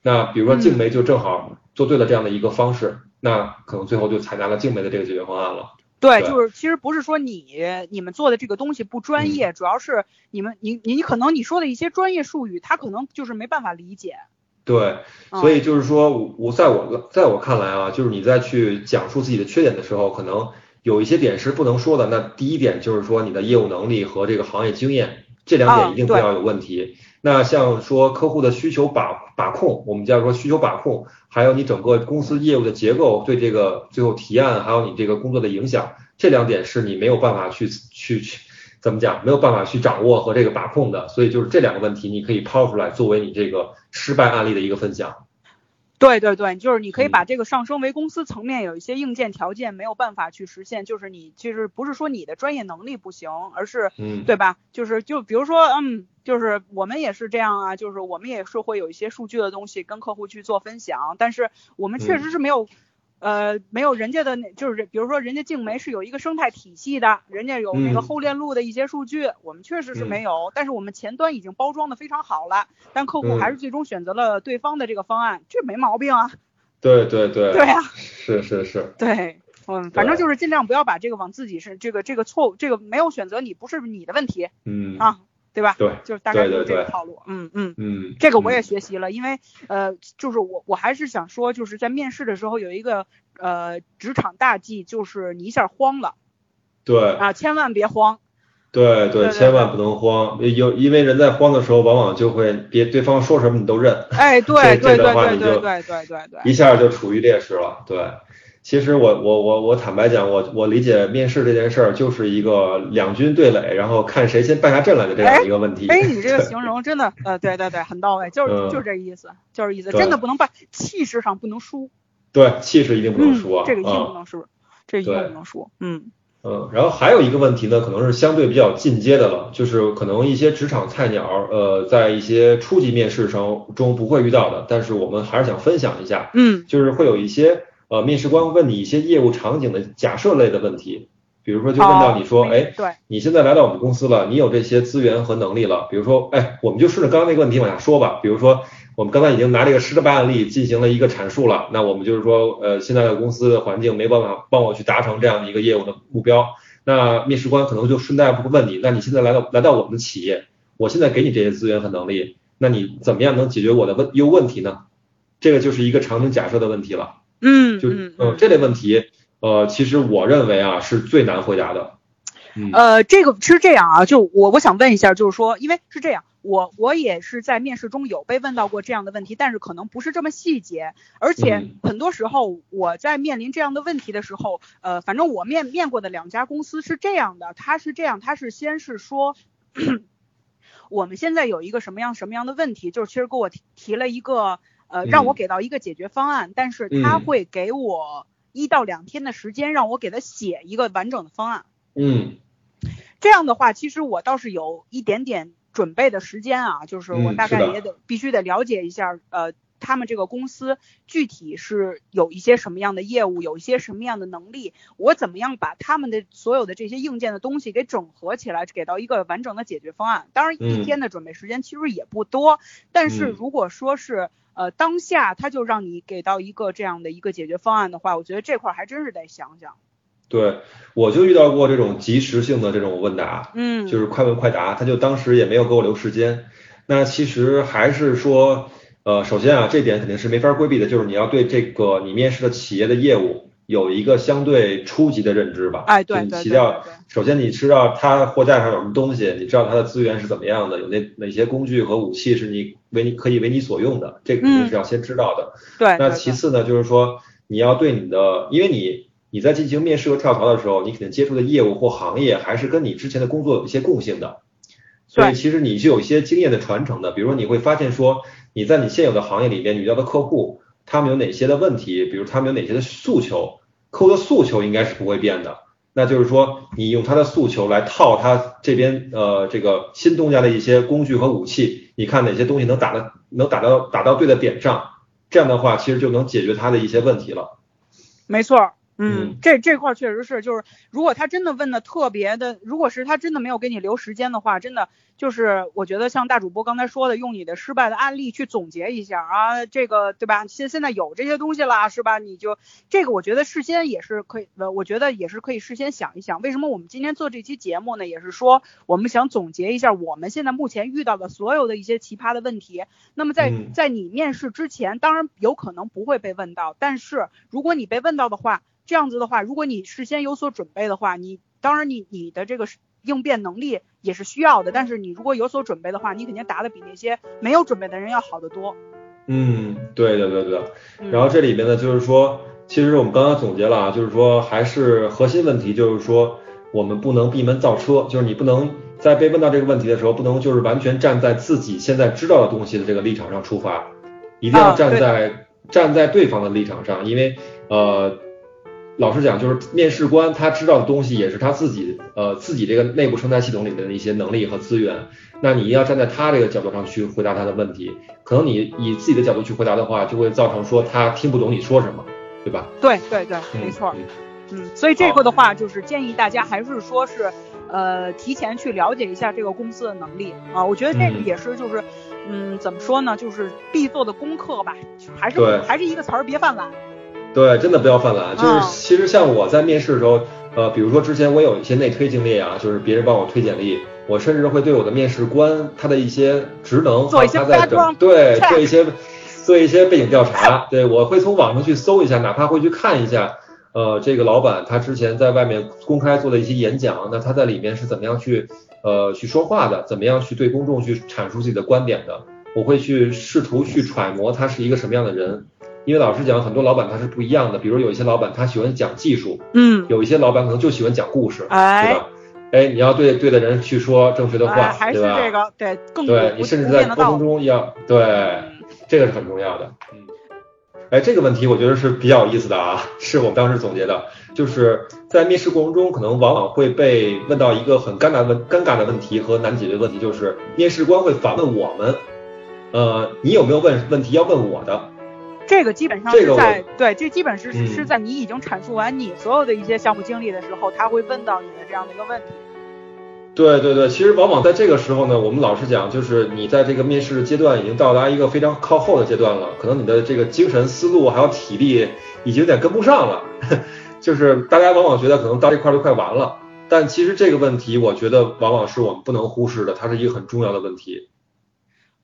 那比如说静梅就正好做对了这样的一个方式，那可能最后就采纳了静梅的这个解决方案了。对，对就是其实不是说你你们做的这个东西不专业，主要是你们你你可能你说的一些专业术语，他可能就是没办法理解。对，嗯所以就是说我我在我在我看来啊，就是你在去讲述自己的缺点的时候，可能有一些点是不能说的。那第一点就是说你的业务能力和这个行业经验，这两啊点一定不要有问题。那像说客户的需求把把控，我们叫说需求把控，还有你整个公司业务的结构对这个最后提案，还有你这个工作的影响，这两点是你没有办法去去去怎么讲，没有办法去掌握和这个把控的。所以就是这两个问题，你可以抛出来作为你这个失败案例的一个分享。对对对，就是你可以嗯把这个上升为公司层面有一些硬件条件没有办法去实现，就是你其实不是说你的专业能力不行，而是嗯，对吧？就是就比如说，嗯，就是我们也是这样啊，就是我们也是会有一些数据的东西跟客户去做分享，但是我们确实是没有呃，没有人家的那，就是比如说人家静梅是有一个生态体系的，人家有那个嗯。后链路的一些数据，我们确实是没有，但是我们前端已经包装的非常好了，但客户嗯还是最终选择了对方的这个方案，这没毛病啊。对 对对，对啊，是是是，对，嗯，反正就是尽量不要把这个往自己是这个这个错误，这个没有选择你不是你的问题嗯，啊，对吧？对，就是大概这个套路，嗯嗯。嗯，这个我也嗯学习了，因为呃，就是我我还是想说，就是在面试的时候有一个呃职场大忌，就是你一下慌了对啊，千万别慌。对对，千万不能慌，有因为人在慌的时候，往往就会别对方说什么你都认，哎，对 对对对对对对对，一下就处于劣势了。对，其实我我我我坦白讲，我我理解面试这件事儿就是一个两军对垒，然后看谁先败下阵来的这样一个问题。哎，你这个形容真的，呃，对对对，很到位，就是嗯就是这意思，就是意思，真的不能败，气势上不能输，对，气势一定不能嗯输啊。，这个一定不嗯能输，这一定不能输，嗯嗯，然后还有一个问题呢，可能是相对比较进阶的了，就是可能一些职场菜鸟，呃，在一些初级面试中中不会遇到的，但是我们还是想分享一下，嗯就是会有一些呃面试官问你一些业务场景的假设类的问题，比如说就问到你说，哦哎，对，你现在来到我们公司了，你有这些资源和能力了，比如说，哎，我们就顺着刚刚那个问题往下说吧，比如说。我们刚才已经拿这个失败案例进行了一个阐述了，那我们就是说，呃，现在的公司的环境没办法帮我去达成这样的一个业务的目标，那面试官可能就顺带会问你，那你现在来到来到我们的企业，我现在给你这些资源和能力，那你怎么样能解决我的问业务问题呢？这个就是一个场景假设的问题了。就嗯嗯呃这类问题，呃，其实我认为啊是最难回答的。嗯呃，这个是这样啊，就我我想问一下，就是说，因为是这样，我我也是在面试中有被问到过这样的问题，但是可能不是这么细节，而且嗯很多时候我在面临这样的问题的时候，呃，反正我面面过的两家公司是这样的，他是这样，他是先是说。我们现在有一个什么样什么样的问题，就是其实给我提提了一个呃，让我嗯。给到一个解决方案，但是他嗯。会给我一到两天的时间，让我给他写一个完整的方案。嗯。这样的话，其实我倒是有一点点准备的时间啊，就是我大概也得必须得了解一下，呃，他们这个公司具体是有一些什么样的业务，有一些什么样的能力，我怎么样把他们的所有的这些硬件的东西给整合起来，给到一个完整的解决方案。当然，一嗯。天的准备时间其实也不多，但是嗯。如果说是呃当下他就让你给到一个这样的一个解决方案的话，我觉得这块儿还真是得想想。对，我就遇到过这种及时性的这种问答，嗯，就是快问快答，他就当时也没有给我留时间。那其实还是说，呃，首先啊，这点肯定是没法规避的，就是你要对这个你面试的企业的业务有一个相对初级的认知吧。哎对就你提到首先你知道它货架上有什么东西，你知道它的资源是怎么样的，有哪哪些工具和武器是你为你可以为你所用的，这个肯定是要先知道的。对，那其次呢，就是说你要对你的，因为你你在进行面试和跳槽的时候，你肯定接触的业务或行业还是跟你之前的工作有一些共性的，所以其实你是有一些经验的传承的。比如说你会发现说你在你现有的行业里面，你遇到的客户他们有哪些的问题，比如他们有哪些的诉求，客户的诉求应该是不会变的。那就是说，你用他的诉求来套他这边呃这个新东家的一些工具和武器，你看哪些东西能打到能打到打到对的点上，这样的话其实就能解决他的一些问题了。没错，嗯嗯，这这块确实是，就是如果他真的问的特别的，如果是他真的没有给你留时间的话，真的就是我觉得像大主播刚才说的，用你的失败的案例去总结一下啊，这个对吧？现现在有这些东西啦，是吧？你就这个我觉得事先也是可以，呃，我觉得也是可以事先想一想，为什么我们今天做这期节目呢？也是说我们想总结一下我们现在目前遇到的所有的一些奇葩的问题。那么在嗯在你面试之前，当然有可能不会被问到，但是如果你被问到的话，这样子的话，如果你事先有所准备的话，你当然你你的这个应变能力也是需要的，但是你如果有所准备的话，你肯定答的比那些没有准备的人要好得多。嗯，对对对对。嗯、然后这里面呢，就是说，其实我们刚刚总结了啊，就是说还是核心问题，就是说我们不能闭门造车，就是你不能在被问到这个问题的时候，不能就是完全站在自己现在知道的东西的这个立场上出发，一定要站在、站在对方的立场上，因为呃。老实讲，就是面试官他知道的东西也是他自己呃自己这个内部生态系统里面的一些能力和资源。那你要站在他这个角度上去回答他的问题，可能你以自己的角度去回答的话，就会造成说他听不懂你说什么，对对吧？对对对，嗯没错。嗯嗯，所以这个的话，就是建议大家还是说是，呃，提前去了解一下这个公司的能力啊。我觉得这个嗯也是就是，嗯，怎么说呢，就是必做的功课吧，还是还是一个词儿，别犯懒。对，真的不要犯懒。就是啊其实像我在面试的时候，呃，比如说之前我有一些内推经历啊，就是别人帮我推简历，我甚至会对我的面试官他的一些职能，做一些还有他在整对做一些做一些背景调查。对我会从网上去搜一下，哪怕会去看一下。呃，这个老板他之前在外面公开做的一些演讲，那他在里面是怎么样去呃去说话的，怎么样去对公众去阐述自己的观点的，我会去试图去揣摩他是一个什么样的人。因为老实讲，很多老板他是不一样的，比如有一些老板他喜欢讲技术，嗯，有一些老板可能就喜欢讲故事，哎对吧？哎，你要对对的人去说正确的话，哎，还是对吧？这个对更对你甚至在。沟通中要对，嗯这个是很重要的。嗯，哎，这个问题我觉得是比较有意思的啊，是我们当时总结的，就是在面试过程中，可能往往会被问到一个很尴尬的问尴尬的问题和难解决的问题，就是面试官会反问我们，呃，你有没有问问题要问我的？这个基本上是在对，这基本是嗯是在你已经阐述完你所有的一些项目经历的时候，他会问到你的这样的一个问题。对对对，其实往往在这个时候呢，我们老实讲，就是你在这个面试阶段已经到达一个非常靠后的阶段了，可能你的这个精神思路还有体力已经有点跟不上了，就是大家往往觉得可能到这块儿就快完了，但其实这个问题，我觉得往往是我们不能忽视的，它是一个很重要的问题。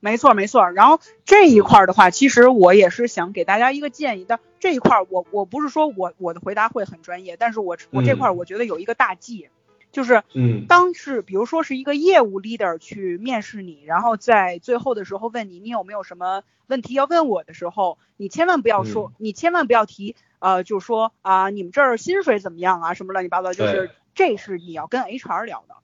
没错没错，然后这一块儿的话，其实我也是想给大家一个建议但。这一块儿我我不是说我我的回答会很专业，但是我我这块儿我觉得有一个大忌，就是嗯当是比如说是一个业务 leader 去面试你，然后在最后的时候问你你有没有什么问题要问我的时候，你千万不要说，你千万不要提呃，就说啊、你们这儿薪水怎么样啊，什么乱七八糟，就是这是你要跟 HR 聊的。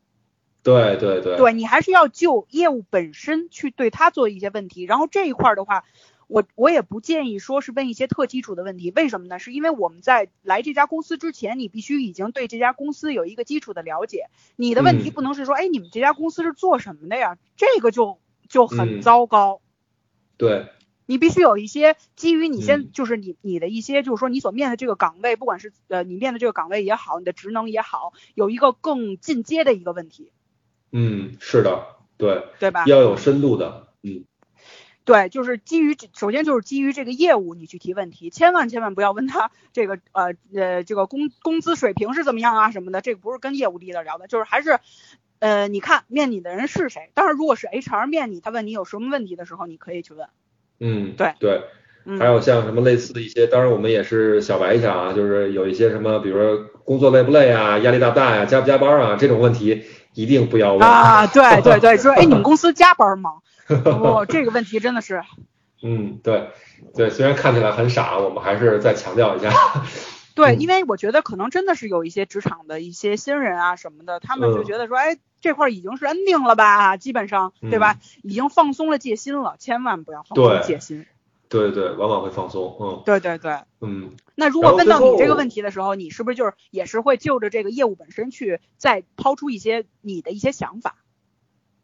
对对对，对你还是要就业务本身去对他做一些问题，然后这一块儿的话，我我也不建议说是问一些特基础的问题，为什么呢？是因为我们在来这家公司之前，你必须已经对这家公司有一个基础的了解，你的问题嗯。不能是说，哎，你们这家公司是做什么的呀？这个就就很嗯。糟糕。对。你必须有一些基于你现、嗯。就是你你的一些就是说你所面的这个岗位，不管是呃你面的这个岗位也好，你的职能也好，有一个更进阶的一个问题，嗯是的，对，对吧？要有深度的，嗯对，就是基于这首先就是基于这个业务你去提问题，千万千万不要问他这个呃呃这个工工资水平是怎么样啊什么的，这个不是跟业务 leader 聊的，就是还是呃你看面你的人是谁，当然如果是 HR 面你，他问你有什么问题的时候，你可以去问，嗯对对。嗯，还有像什么类似的一些，当然我们也是小白一下啊，就是有一些什么，比如说工作累不累啊，压力大不大呀、加不加班啊，这种问题一定不要问。啊对对对，说哎你们公司加班吗？哦，这个问题真的是 嗯，对对，虽然看起来很傻，我们还是再强调一下。对，嗯因为我觉得可能真的是有一些职场的一些新人啊什么的，他们就嗯觉得说，哎，这块儿已经是 ending 了吧，基本上，对吧？已经放松了戒心了，千万不要放松戒心。对对，往往会放松。嗯对对对。嗯，那如果问到你这个问题的时候，你是不是就是也是会就着这个业务本身去再抛出一些你的一些想法？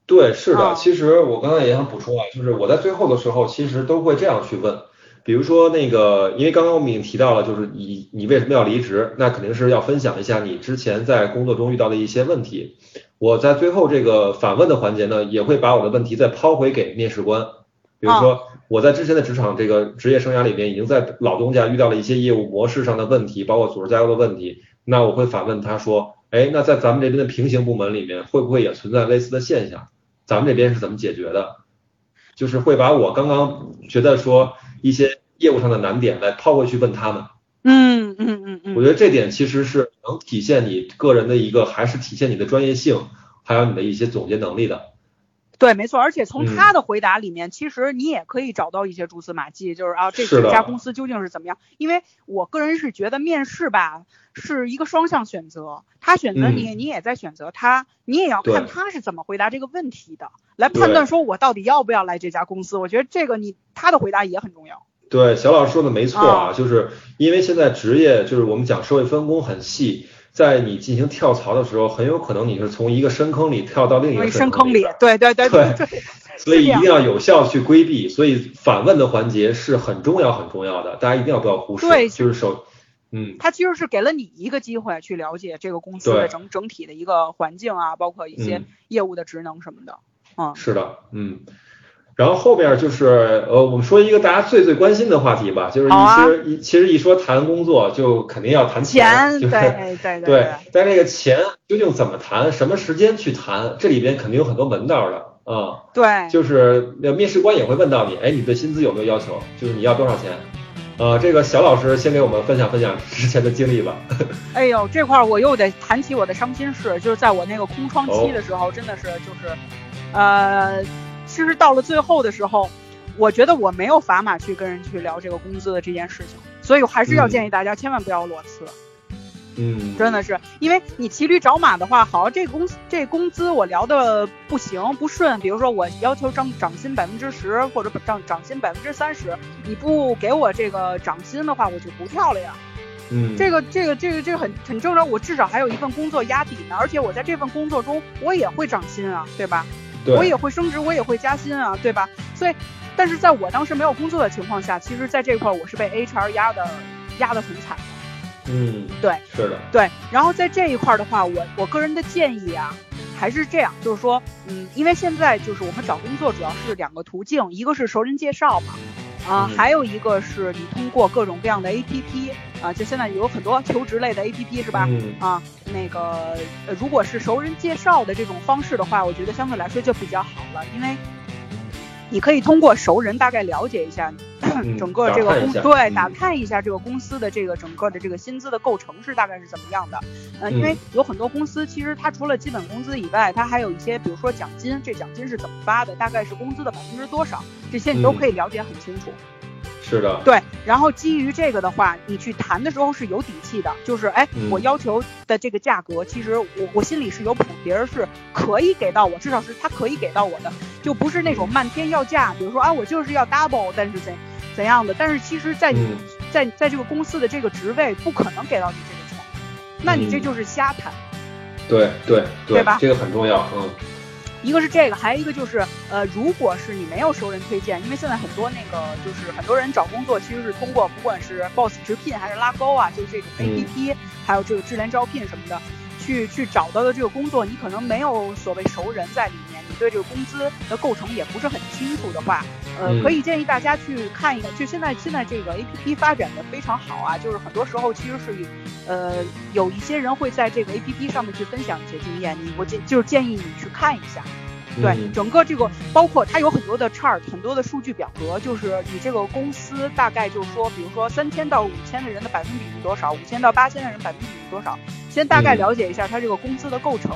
对，是的。啊其实我刚才也想补充啊，就是我在最后的时候，其实都会这样去问。比如说那个，因为刚刚我们已经提到了，就是你你为什么要离职？那肯定是要分享一下你之前在工作中遇到的一些问题。我在最后这个反问的环节呢，也会把我的问题再抛回给面试官。比如说我在之前的职场这个职业生涯里面，已经在老东家遇到了一些业务模式上的问题，包括组织架构的问题。那我会反问他说，哎，那在咱们这边的平行部门里面，会不会也存在类似的现象？咱们这边是怎么解决的？就是会把我刚刚觉得说一些业务上的难点来抛过去问他们。嗯嗯嗯嗯。我觉得这点其实是能体现你个人的一个，还是体现你的专业性，还有你的一些总结能力的。对，没错，而且从嗯他的回答里面，其实你也可以找到一些蛛丝马迹，就是啊，这这家公司究竟是怎么样？因为我个人是觉得面试吧是一个双向选择，他选择你，你也在选择他，你也要看他是怎么回答这个问题的，来判断说我到底要不要来这家公司。我觉得这个你他的回答也很重要。对，小老师说的没错啊，啊就是因为现在职业就是我们讲社会分工很细，在你进行跳槽的时候，很有可能你是从一个深坑里跳到另一个深坑里对对对对对，所以一定要有效去规避。所以反问的环节是很重要很重要的，大家一定要不要忽视。对就是首，嗯，它其实是给了你一个机会去了解这个公司的整整体的一个环境啊，包括一些嗯业务的职能什么的。嗯，是的，嗯。然后后面就是呃，我们说一个大家最最关心的话题吧，就是一其实一其实一说谈工作，就肯定要谈钱，就是对 对对，但这个钱究竟怎么谈，什么时间去谈，这里边肯定有很多门道的啊。对，就是呃面试官也会问到你，哎，你对薪资有没有要求？就是你要多少钱？呃，这个小老师先给我们分享分享之前的经历吧。哎呦，这块儿我又得谈起我的伤心事，就是在我那个空窗哦期的时候，真的是就是，呃，其实到了最后的时候，我觉得我没有砝码去跟人去聊这个工资的这件事情，所以我还是要嗯建议大家千万不要裸辞，嗯，真的是，因为你骑驴找马的话，好，这公司这工资我聊的不行不顺，比如说我要求涨涨薪百分之十或者涨涨薪百分之三十，你不给我这个涨薪的话，我就不跳了呀。嗯，这个这个这个这个很很正常，我至少还有一份工作压底呢，而且我在这份工作中我也会涨薪啊，对吧？对我也会升职，我也会加薪啊，对吧？所以，但是在我当时没有工作的情况下，其实在这块儿我是被 HR 压的压得很惨。嗯，对，是的，对，然后在这一块儿的话，我我个人的建议啊，还是这样，就是说，嗯，因为现在就是我们找工作主要是两个途径，一个是熟人介绍嘛，啊、嗯还有一个是你通过各种各样的 APP 啊，就现在有很多求职类的 APP 是吧？嗯啊，那个呃，如果是熟人介绍的这种方式的话，我觉得相对来说就比较好了，因为你可以通过熟人大概了解一下嗯 整个这个公对嗯打探一下这个公司的这个整个的这个薪资的构成是大概是怎么样的。呃，因为嗯有很多公司其实它除了基本工资以外，它还有一些比如说奖金，这奖金是怎么发的，大概是工资的百分之多少，这些你都嗯可以了解很清楚。是的，对，然后基于这个的话，你去谈的时候是有底气的，就是哎，嗯。我要求的这个价格，其实我我心里是有谱，别人是可以给到我，至少是他可以给到我的，就不是那种漫天要价，比如说啊，我就是要 double，但是怎怎样的，但是其实在你、嗯。在在这个公司的这个职位，不可能给到你这个钱，那你这嗯。就是瞎谈。对对对吧？这个很重要，嗯一个是这个，还有一个就是，呃，如果是你没有熟人推荐，因为现在很多那个就是很多人找工作其实是通过不管是 Boss 直聘还是拉钩啊，就是这种嗯。APP，、还有这个智联招聘什么的，去去找到的这个工作，你可能没有所谓熟人在里面，你对这个工资的构成也不是很清楚的话，呃，嗯可以建议大家去看一看。就现在现在这个 APP 发展的非常好啊，就是很多时候其实是呃有一些人会在这个 APP 上面去分享一些经验，你我建就是建议你去看一下。对，嗯整个这个包括它有很多的 chart，很多的数据表格，就是你这个公司大概就是说，比如说三千到五千的人的百分比是多少，五千到八千的人百分比是多少，先大概嗯了解一下它这个工资的构成，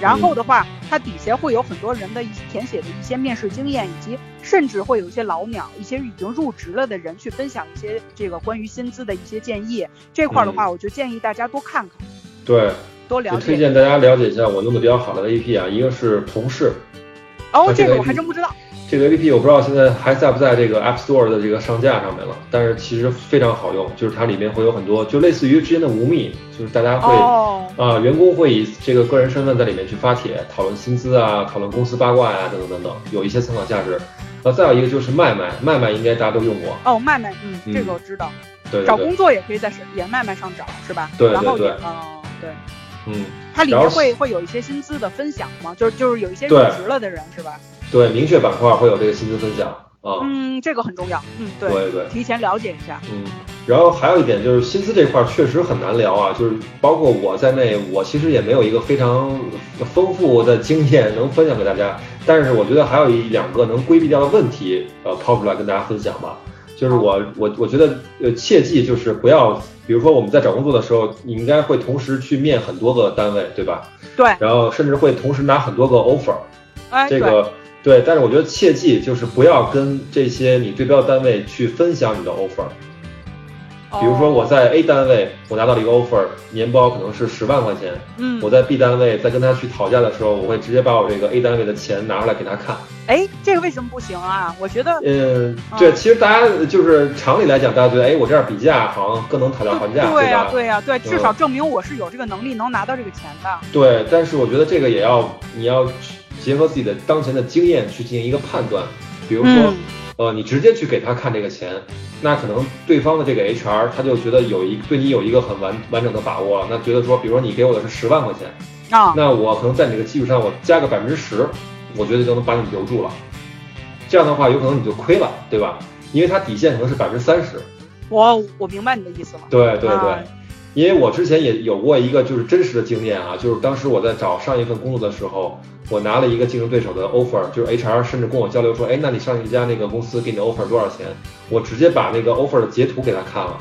然后的话，它底下会有很多人的一些填写的一些面试经验，以及甚至会有一些老鸟、一些已经入职了的人去分享一些这个关于薪资的一些建议。这块儿的话，我就建议大家多看看，对，多了解。就推荐大家了解一下我用的比较好的 APP 啊，一个是同事，哦，这个我还真不知道。这个 A P P 我不知道现在还在不在这个 App Store 的这个上架上面了，但是其实非常好用，就是它里面会有很多，就类似于之前的无密，就是大家会啊、哦，员工会以这个个人身份在里面去发帖，讨论薪资啊，讨论公司八卦呀、等等等等，有一些参考价值。那再有一个就是麦麦，麦麦应该大家都用过，哦，麦麦，嗯，嗯这个我知道。对对对找工，作也可以在是也麦麦上找，是吧？对对然后也对哦，对，嗯，它里面会会有一些薪资的分享吗？就是就是有一些入职了的人，是吧？对，明确板块会有这个薪资分享啊，嗯，这个很重要。嗯，对，对对。提前了解一下。嗯，然后还有一点就是薪资这块确实很难聊啊，就是包括我在内，我其实也没有一个非常丰富的经验能分享给大家。但是我觉得还有一两个能规避掉的问题，呃，抛出来跟大家分享吧。就是我我我觉得呃切记就是不要，比如说我们在找工作的时候，你应该会同时去面很多个单位，对吧？对，然后甚至会同时拿很多个 offer。哎，这个对，但是我觉得切记就是不要跟这些你对标单位去分享你的 offer。比如说我哦，在 A 单位，我拿到了一个 offer，年包可能是十万块钱。嗯我，在 B 单位在跟他去讨价的时候，我会直接把我这个 A 单位的钱拿出来给他看。哎，这个为什么不行啊？我觉得嗯，啊对，其实大家就是常理来讲，大家觉得，哎，我这样比价好像更能讨价还价，对呀、吧？对呀、对，至嗯少证明我是有这个能力能拿到这个钱的。对，但是我觉得这个也要你要结合自己的当前的经验去进行一个判断。比如说，嗯呃，你直接去给他看这个钱，那可能对方的这个 HR 他就觉得有一对你有一个很完完整的把握了，那觉得说，比如说你给我的是十万块钱，啊，那我可能在你这个基础上我加个百分之十，我觉得就能把你留住了。这样的话，有可能你就亏了，对吧？因为它底线可能是百分之三十。我我明白你的意思了。对对对啊，因为我之前也有过一个就是真实的经验啊，就是当时我在找上一份工作的时候，我拿了一个竞争对手的 offer，就是 HR 甚至跟我交流说，哎，那你上一家那个公司给你的 offer 多少钱？我直接把那个 offer 的截图给他看了，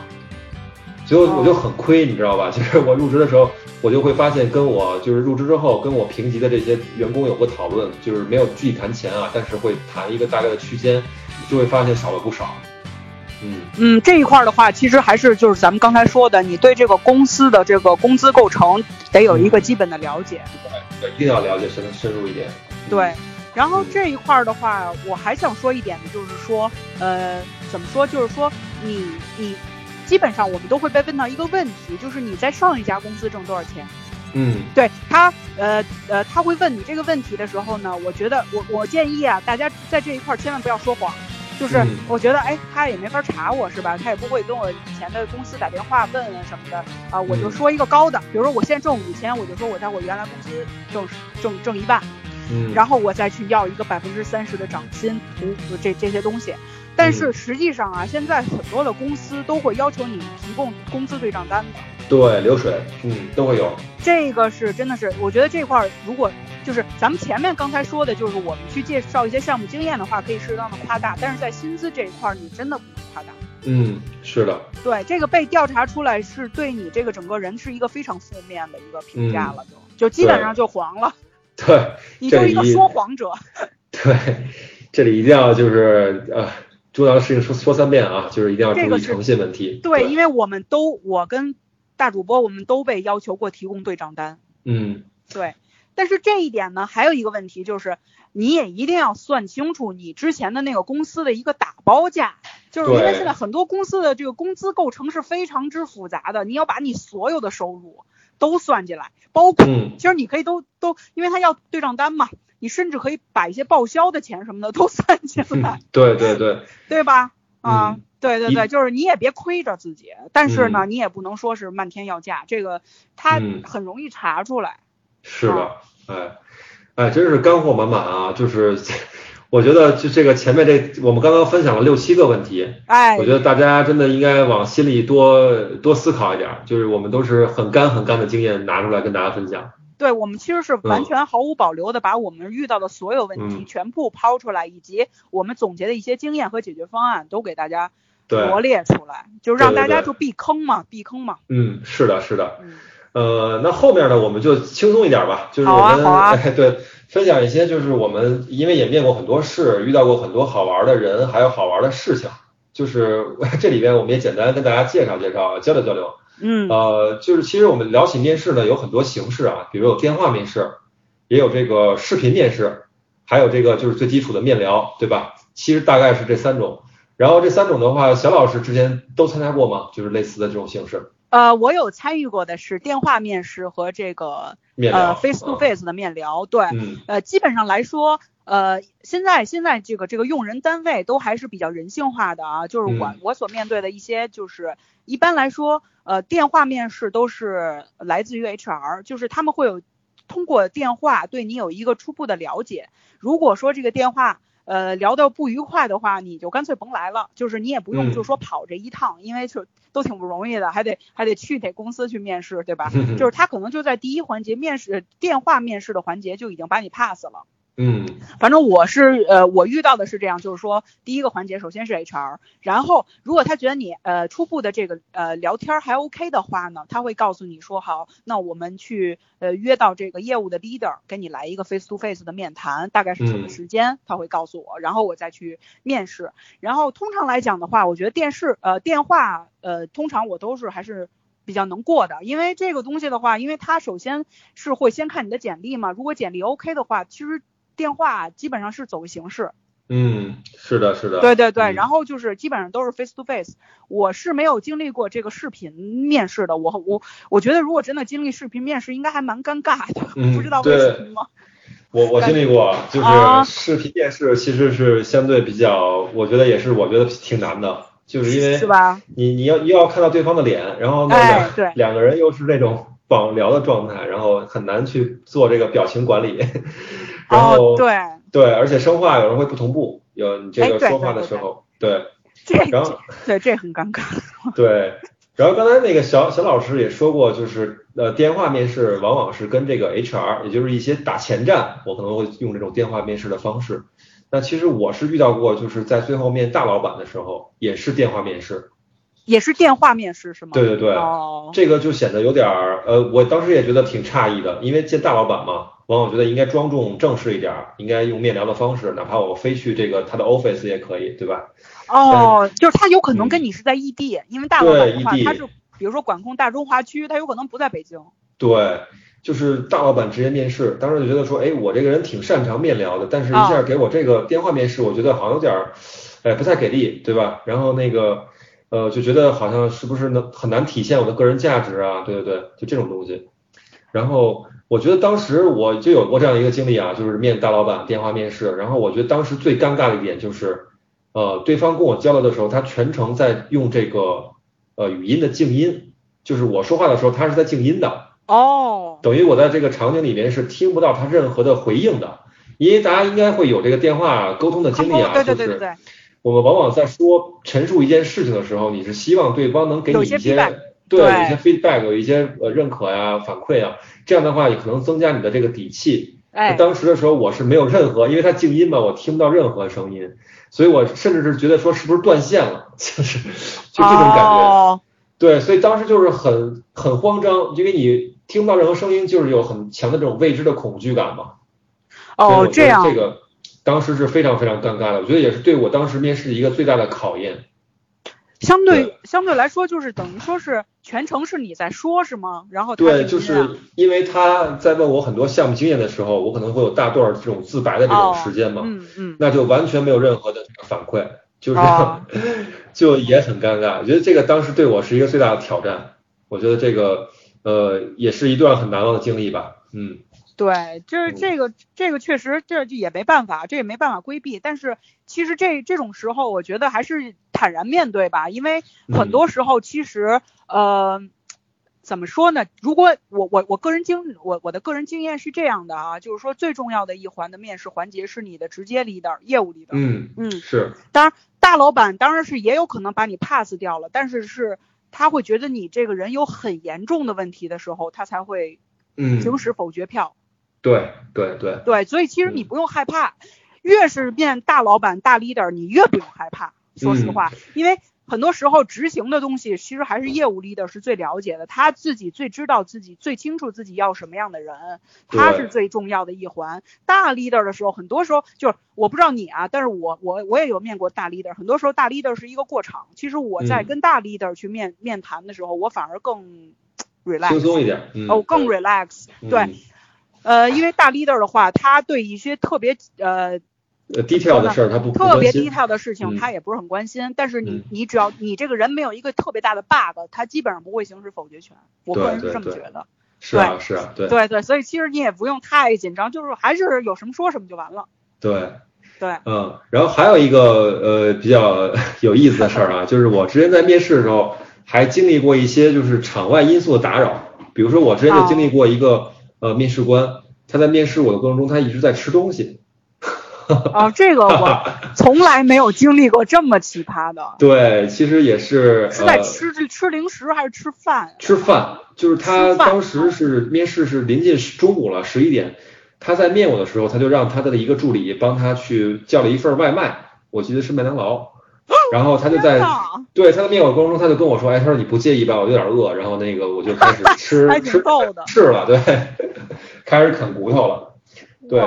所以我就很亏，你知道吧？就是我入职的时候，我就会发现跟我就是入职之后跟我评级的这些员工有过讨论，就是没有具体谈钱啊，但是会谈一个大概的区间，就会发现少了不少。嗯，嗯，这一块儿的话，其实还是就是咱们刚才说的，你对这个公司的这个工资构成得有一个基本的了解。对，一定要了解深深入一点。对，然后这一块儿的话，我还想说一点的，就是说，呃，怎么说？就是说你你基本上我们都会被问到一个问题，就是你在上一家公司挣多少钱？嗯对他，呃呃，他会问你这个问题的时候呢，我觉得我我建议啊，大家在这一块儿千万不要说谎。就是嗯我觉得，哎，他也没法查我是吧？他也不会跟我以前的公司打电话问啊什么的啊，我就嗯说一个高的，比如说我现在挣五千，我就说我在我原来公司挣挣挣一万，嗯，然后我再去要一个百分之三十的涨薪，图这这些东西。但是实际上啊，现在很多的公司都会要求你提供工资对账单的，对流水，嗯，都会有。这个是真的是，我觉得这块儿如果就是咱们前面刚才说的，就是我们去介绍一些项目经验的话，可以适当的夸大，但是在薪资这一块儿，你真的不能夸大。嗯，是的，对，这个被调查出来是对你这个整个人是一个非常负面的一个评价了，就就基本上就黄了，对 你就是一个说谎者。对，这里一定要就是呃，重要的事情说说三遍啊，就是一定要注意诚信问题。对，因为我们都我跟大主播我们都被要求过提供对账单。嗯。对，但是这一点呢，还有一个问题就是，你也一定要算清楚你之前的那个公司的一个打包价，就是因为现在很多公司的这个工资构成是非常之复杂的，你要把你所有的收入都算进来，包括嗯。其实你可以都都，因为他要对账单嘛，你甚至可以把一些报销的钱什么的都算进来，对对对，对吧？啊、嗯对对对，就是你也别亏着自己，但是呢，嗯你也不能说是漫天要价，这个它嗯很容易查出来。是的，哎哎，真是干货满满啊！就是我觉得就这个前面这我们刚刚分享了六七个问题，哎，我觉得大家真的应该往心里多多思考一点，就是我们都是很干很干的经验拿出来跟大家分享。对我们其实是完嗯全毫无保留的把我们遇到的所有问题嗯全部抛出来，以及我们总结的一些经验和解决方案都给大家，罗列出来，就让对对对大家就避坑嘛，避坑嘛。嗯，是的，是的。嗯，呃，那后面呢，我们就轻松一点吧，就是好我们、啊好啊哎 对分享一些，就是我们因为也面过很多事，遇到过很多好玩的人，还有好玩的事情。就是 这里边我们也简单跟大家介绍介绍，交流交流。嗯，呃，就是其实我们聊起面试呢，有很多形式啊，比如有电话面试，也有这个视频面试，还有这个就是最基础的面聊，对吧？其实大概是这三种。然后这三种的话，小老师之前都参加过吗？就是类似的这种形式呃，我有参与过的是电话面试和这个面呃 face to 嗯 face 的面聊，对，嗯呃，基本上来说，呃，现在现在这个这个用人单位都还是比较人性化的啊，就是我、嗯我所面对的一些，就是一般来说，呃，电话面试都是来自于 HR，就是他们会有通过电话对你有一个初步的了解。如果说这个电话呃聊得不愉快的话，你就干脆甭来了，就是你也不用嗯就说跑这一趟，因为就都挺不容易的，还得还得去得公司去面试，对吧？就是他可能就在第一环节面试电话面试的环节就已经把你 pass 了。嗯反正我是呃，我遇到的是这样，就是说第一个环节首先是 HR，然后如果他觉得你呃初步的这个呃聊天儿还 OK 的话呢，他会告诉你说好，那我们去呃约到这个业务的 leader 跟你来一个 face to face 的面谈，大概是什么嗯时间，他会告诉我，然后我再去面试。然后通常来讲的话，我觉得电视呃电话呃通常我都是还是。比较能过的，因为这个东西的话，因为他首先是会先看你的简历嘛，如果简历 OK 的话，其实电话基本上是走个形式，嗯，是的，是的，对对对，嗯。然后就是基本上都是 face to face。我是没有经历过这个视频面试的，我我我觉得如果真的经历视频面试，应该还蛮尴尬的，嗯 不知道为什么。我我经历过，就是啊。视频面试其实是相对比较，我觉得也是我觉得挺难的，就是因为是吧？你你要又要看到对方的脸，然后呢哎两 对。两个人又是那种 绑聊的状态，然后很难去做这个表情管理，然后哦，对，对，而且声话有人会不同步，有你这个说话的时候，对这然后对这很尴尬。对，然后刚才那个小小老师也说过，就是呃电话面试往往是跟这个 HR，也就是一些打前站，我可能会用这种电话面试的方式。那其实我是遇到过，就是在最后面大老板的时候，也是电话面试。也是电话面试是吗？对对对，哦，这个就显得有点儿，呃，我当时也觉得挺诧异的，因为见大老板嘛，往往觉得应该庄重正式一点，应该用面聊的方式，哪怕我飞去这个他的 office 也可以，对吧？哦，就是他有可能跟你是在异地，因为大老板的话，对异地他是比如说管控大中华区，他有可能不在北京。对，就是大老板直接面试，当时就觉得说，哎，我这个人挺擅长面聊的，但是一下给我这个电话面试，我觉得好像有点儿，哎，不太给力，对吧？然后那个，呃，就觉得好像是不是能很难体现我的个人价值啊？对对对，就这种东西。然后我觉得当时我就有过这样一个经历啊，就是面大老板电话面试，然后我觉得当时最尴尬的一点就是，呃，对方跟我交流的时候，他全程在用这个呃语音的静音，就是我说话的时候，他是在静音的。哦，等于我在这个场景里面是听不到他任何的回应的，因为大家应该会有这个电话沟通的经历啊，就是，我们往往在说陈述一件事情的时候，你是希望对方能给你一些对对有一些 feedback，有一些呃认可呀、反馈啊，这样的话也可能增加你的这个底气。哎，当时的时候我是没有任何，因为它静音嘛，我听不到任何声音，所以我甚至是觉得说是不是断线了，就是就这种感觉。哦，对，所以当时就是很很慌张，因为你听不到任何声音，就是有很强的这种未知的恐惧感嘛。哦，这样，这个当时是非常非常尴尬的，我觉得也是对我当时面试一个最大的考验。相对对相对来说，就是等于说是全程是你在说，是吗？然后对，就是因为他在问我很多项目经验的时候，我可能会有大段这种自白的这种时间嘛，嗯嗯，那就完全没有任何的这个反馈，就是、哦 就也很尴尬。我觉得这个当时对我是一个最大的挑战，我觉得这个呃也是一段很难忘的经历吧。嗯，对，就是嗯这个这个确实这就也没办法，这也没办法规避。但是其实这这种时候，我觉得还是坦然面对吧，因为很嗯多时候其实呃。怎么说呢？如果我我我个人经我我的个人经验是这样的啊，就是说最重要的一环的面试环节是你的直接 leader 业务 leader。嗯，嗯，是当，大老板当然是也有可能把你 pass 掉了，但是是他会觉得你这个人有很严重的问题的时候，他才会嗯，行使否决票。对对对，对，所以其实你嗯不用害怕，越是面大老板、大 leader，你越不用害怕。说实嗯话，因为很多时候执行的东西，其实还是业务 leader 是最了解的，他自己最知道自己最清楚自己要什么样的人，他是最重要的一环。大 leader 的时候，很多时候就是我不知道你啊，但是我我我也有面过大 leader，很多时候大 leader 是一个过场。其实我在嗯跟大 leader 去面面谈的时候，我反而更 relax，轻松一点，嗯，哦，更 relax。嗯对，呃，因为大 leader 的话，他对一些特别呃呃，detail 的事儿他不不特别关心 detail 的事情，嗯他也不是很关心。但是你嗯你只要你这个人没有一个特别大的 bug，他基本上不会行使否决权。我个人是这么觉得。是啊是啊，对对对，所以其实你也不用太紧张，就是还是有什么说什么就完了。对。对，嗯，然后还有一个呃比较 有意思的事儿啊，就是我之前在面试的时候还经历过一些就是场外因素的打扰，比如说我之前就经历过一个呃面试官，他在面试我的过程中，他一直在吃东西。啊，这个我 从来没有经历过这么奇葩的。对，其实也是是在呃吃吃零食还是吃饭？吃饭，就是他当时是面试是临近中午了十一点，他在面我的时候，他就让他的一个助理帮他去叫了一份外卖，我记得是麦当劳，然后他就在对他在面我过程中，他就跟我说，哎，他说你不介意吧，我有点饿，然后那个我就开始吃 吃吃了，对，开始啃骨头了，对。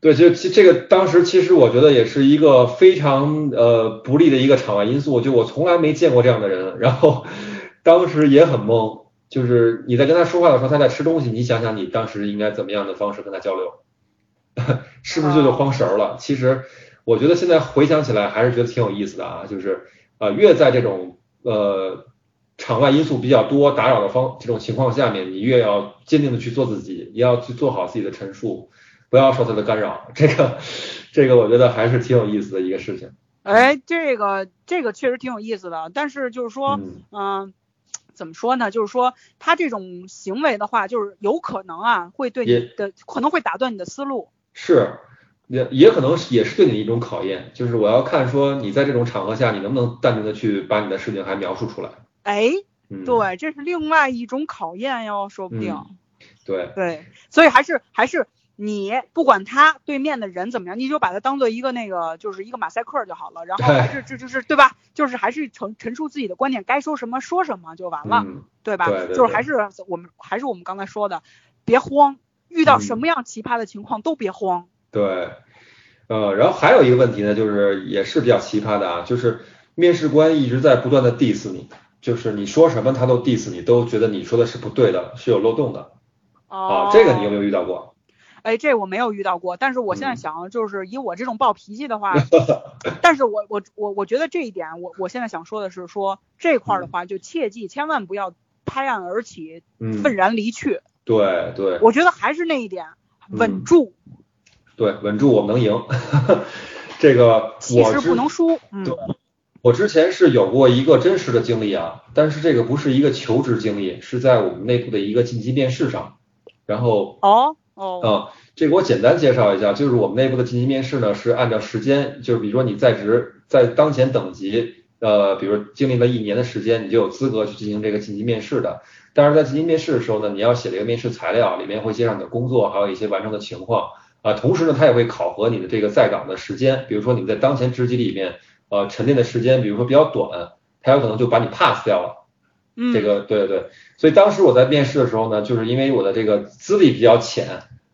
对，就其这个当时其实我觉得也是一个非常呃不利的一个场外因素，就我从来没见过这样的人，然后当时也很懵，就是你在跟他说话的时候，他在吃东西，你想想你当时应该怎么样的方式跟他交流，是不是就就慌神儿了？其实我觉得现在回想起来还是觉得挺有意思的啊，就是呃越在这种呃场外因素比较多打扰的方这种情况下面，你越要坚定的去做自己，也要去做好自己的陈述。不要受他的干扰。这个这个我觉得还是挺有意思的一个事情。哎，这个这个确实挺有意思的，但是就是说，嗯嗯、怎么说呢？就是说他这种行为的话，就是有可能啊，会对你的可能会打断你的思路。是，也也可能也是对你的一种考验，就是我要看说你在这种场合下，你能不能淡定的去把你的事情还描述出来。哎，嗯，对，这是另外一种考验哟，说不定。嗯对，对，所以还是还是你不管他对面的人怎么样，你就把他当做一个那个就是一个马赛克就好了，然后还是这就是对吧？就是还是陈陈述自己的观点，该说什么说什么就完了，嗯，对吧？对对对就是还是我们还是我们刚才说的，别慌，遇到嗯什么样奇葩的情况都别慌。对，呃，然后还有一个问题呢，就是也是比较奇葩的啊，就是面试官一直在不断的 diss 你，就是你说什么他都 diss 你，都觉得你说的是不对的，是有漏洞的。哦啊，，这个你有没有遇到过？哎，这我没有遇到过，但是我现在嗯。想，就是以我这种暴脾气的话，但是我我我我觉得这一点，我我现在想说的是说这块儿的话，就切记千万不要拍案而起，嗯，愤然离去。对对。我觉得还是那一点，稳嗯。住，对，稳住，我们能赢。这个我是不能输。嗯对，我之前是有过一个真实的经历啊，但是这个不是一个求职经历，是在我们内部的一个晋级面试上。然后哦哦，啊，这个我简单介绍一下，就是我们内部的晋级面试呢，是按照时间，就是比如说你在职在当前等级，呃，比如经历了一年的时间，你就有资格去进行这个晋级面试的。但是在晋级面试的时候呢，你要写这个面试材料，里面会介绍你的工作，还有一些完成的情况啊。同时呢，它也会考核你的这个在岗的时间，比如说你在当前职级里面，呃，沉淀的时间，比如说比较短，它有可能就把你 pass 掉了。嗯，这个对对对，所以当时我在面试的时候呢，就是因为我的这个资历比较浅，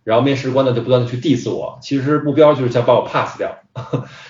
然后面试官呢就不断的去 diss 我，其实目标就是想把我 pass 掉。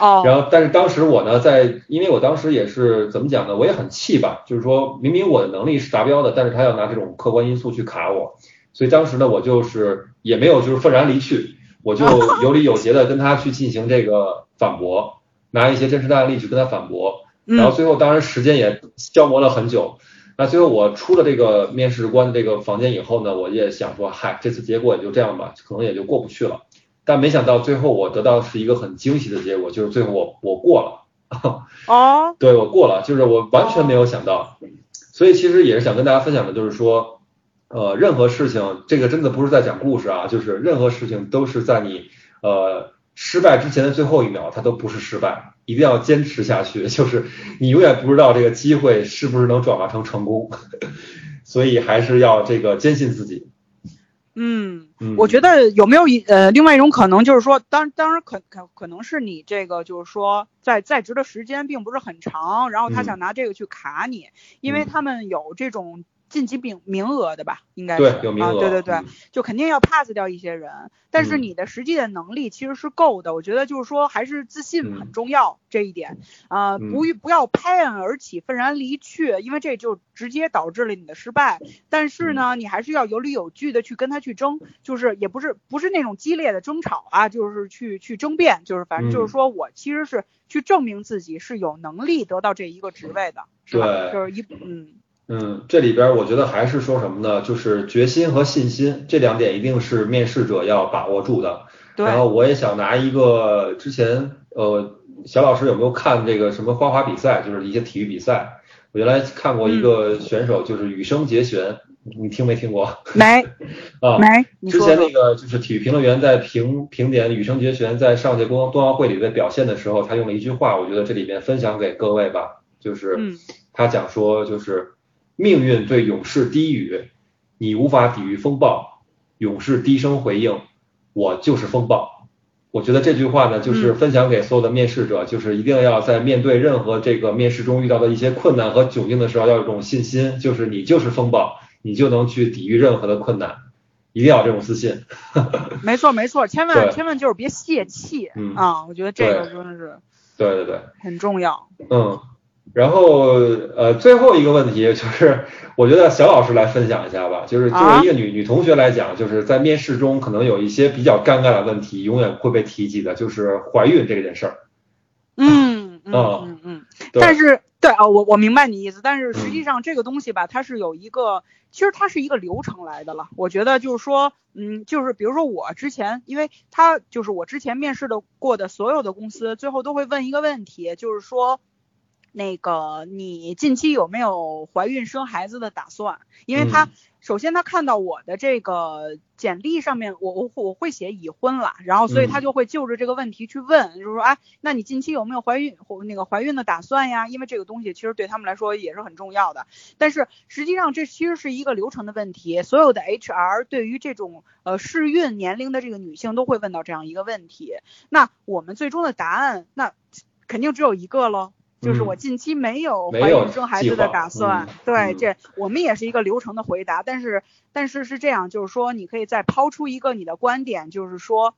哦，然后但是当时我呢，在因为我当时也是怎么讲呢，我也很气吧，就是说明明我的能力是达标的，但是他要拿这种客观因素去卡我，所以当时呢我就是也没有就是愤然离去，我就 有理有节的跟他去进行这个反驳，拿一些真实的案例去跟他反驳。然后嗯最后当然时间也消磨了很久。那最后我出了这个面试官的这个房间以后呢，我也想说，嗨，这次结果也就这样吧，可能也就过不去了。但没想到最后我得到的是一个很惊喜的结果，就是最后我我过了，哦，对我过了，就是我完全没有想到。所以其实也是想跟大家分享的，就是说，呃，任何事情，这个真的不是在讲故事啊，就是任何事情都是在你呃失败之前的最后一秒，它都不是失败，一定要坚持下去。就是你永远不知道这个机会是不是能转化成成功，所以还是要这个坚信自己。嗯。嗯，我觉得有没有一呃另外一种可能，就是说，当当然可可可能是你这个就是说在在职的时间并不是很长，然后他嗯想拿这个去卡你，因为嗯他们有这种晋级名名额的吧，应该是啊，对有名额，对对对，嗯。就肯定要 pass 掉一些人，但是嗯。你的实际的能力其实是够的。我觉得就是说还是自信很嗯。重要、这一点，呃，嗯。不不要拍案而起，愤然离去，因为这就直接导致了你的失败。但是呢，你还是要有理有据的去跟他去争，就是也不是不是那种激烈的争吵啊，就是去去争辩，就是反正就嗯。是说我其实是去证明自己是有能力得到这一个职位的，是吧？就是一嗯嗯，这里边我觉得还是说什么呢？就是决心和信心这两点一定是面试者要把握住的。对然后我也想拿一个之前呃，小老师有没有看这个什么花滑比赛，就是一些体育比赛？我原来看过一个选手，就是羽生结弦，你听没听过 没啊？没，之前那个就是体育评论员在评评点羽生结弦在上届冬冬奥会里的表现的时候，他用了一句话，我觉得这里面分享给各位吧，就是嗯他讲说，就是命运对勇士低语，你无法抵御风暴，勇士低声回应，我就是风暴。我觉得这句话呢，就是嗯分享给所有的面试者，就是一定要在面对任何这个面试中遇到的一些困难和窘境的时候，要有这种信心，就是你就是风暴，你就能去抵御任何的困难，一定要有这种自信。没错没错，千万千万就是别泄气、嗯啊！我觉得这个真的是对对对。很重要。嗯，然后呃，最后一个问题就是，我觉得小老师来分享一下吧。就是作啊为一个女、女同学来讲，就是在面试中可能有一些比较尴尬的问题，永远会被提及的，就是怀孕这件事儿。嗯嗯啊嗯嗯，但是对啊，我我明白你意思，但是实际上这个东西吧，它是有一个，其实它是一个流程来的了。我觉得就是说，嗯，就是比如说我之前，因为他就是我之前面试的过的所有的公司，最后都会问一个问题，就是说。那个，你近期有没有怀孕生孩子的打算？因为他首先他看到我的这个简历上面，我我我会写已婚了，然后所以他就会就着这个问题去问，就是说，哎，那你近期有没有怀孕或那个怀孕的打算呀？因为这个东西其实对他们来说也是很重要的。但是实际上这其实是一个流程的问题，所有的 HR 对于这种呃适孕年龄的这个女性都会问到这样一个问题。那我们最终的答案，那肯定只有一个喽。就是我近期没有怀孕生孩子的打算，对，这我们也是一个流程的回答，但是但是是这样，就是说你可以再抛出一个你的观点，就是说，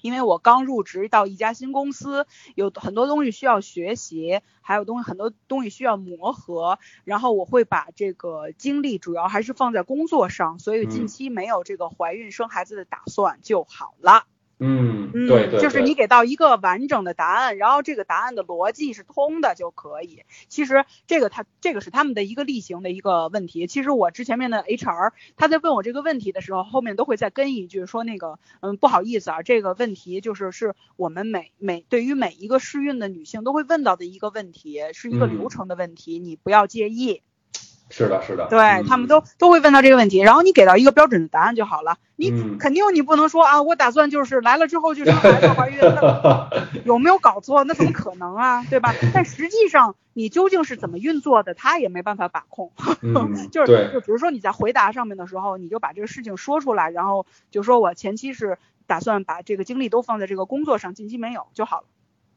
因为我刚入职到一家新公司，有很多东西需要学习，还有东西很多东西需要磨合，然后我会把这个精力主要还是放在工作上，所以近期没有这个怀孕生孩子的打算就好了。嗯对对，就是你给到一个完整的答案，然后这个答案的逻辑是通的就可以。其实这个他这个是他们的一个例行的一个问题。其实我之前面的 HR 他在问我这个问题的时候，后面都会再跟一句说那个嗯不好意思啊，这个问题就是是我们每每对于每一个试孕的女性都会问到的一个问题，是一个流程的问题，你不要介意。是的，是的，对他们都都会问到这个问题，然后你给到一个标准的答案就好了。你肯定你不能说啊，我打算就是来了之后就生孩子 怀孕，有没有搞错？那怎么可能啊，对吧？但实际上你究竟是怎么运作的，他也没办法把控。就是就比如说你在回答上面的时候，你就把这个事情说出来，然后就说我前期是打算把这个精力都放在这个工作上，近期没有就好了。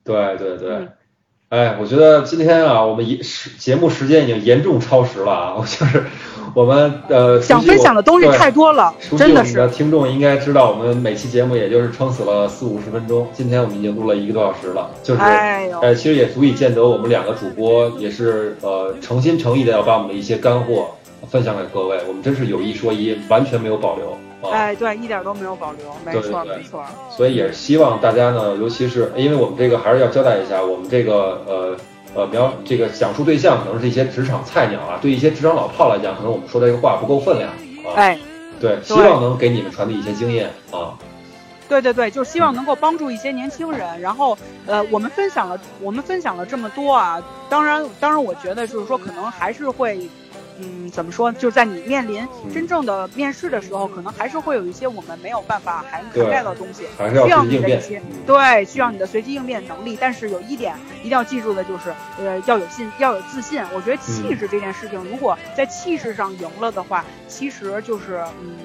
对对对。哎，我觉得今天啊，我们一时节目时间已经严重超时了啊！就是我们呃，想分享的东西太多了，真的是。听众应该知道，我们每期节目也就是撑死了四五十分钟，今天我们已经录了一个多小时了，就是哎，其实也足以见得我们两个主播也是呃诚心诚意的要把我们的一些干货分享给各位，我们真是有一说一，完全没有保留。哎，对，一点都没有保留，没错没错。所以也是希望大家呢，尤其是因为我们这个还是要交代一下，我们这个呃呃描这个讲述对象可能是一些职场菜鸟啊，对一些职场老炮来讲，可能我们说的这个话不够分量啊。哎，对，希望能给你们传递一些经验啊。对对对，就是希望能够帮助一些年轻人。然后呃，我们分享了我们分享了这么多啊，当然当然，我觉得就是说可能还是会。嗯，怎么说？就是在你面临真正的面试的时候，可能还是会有一些我们没有办法涵涵盖的东西，需要你的一些对，需要你的随机应变能力。但是有一点一定要记住的就是，呃，要有信，要有自信。我觉得气质这件事情，如果在气势上赢了的话，其实就是嗯。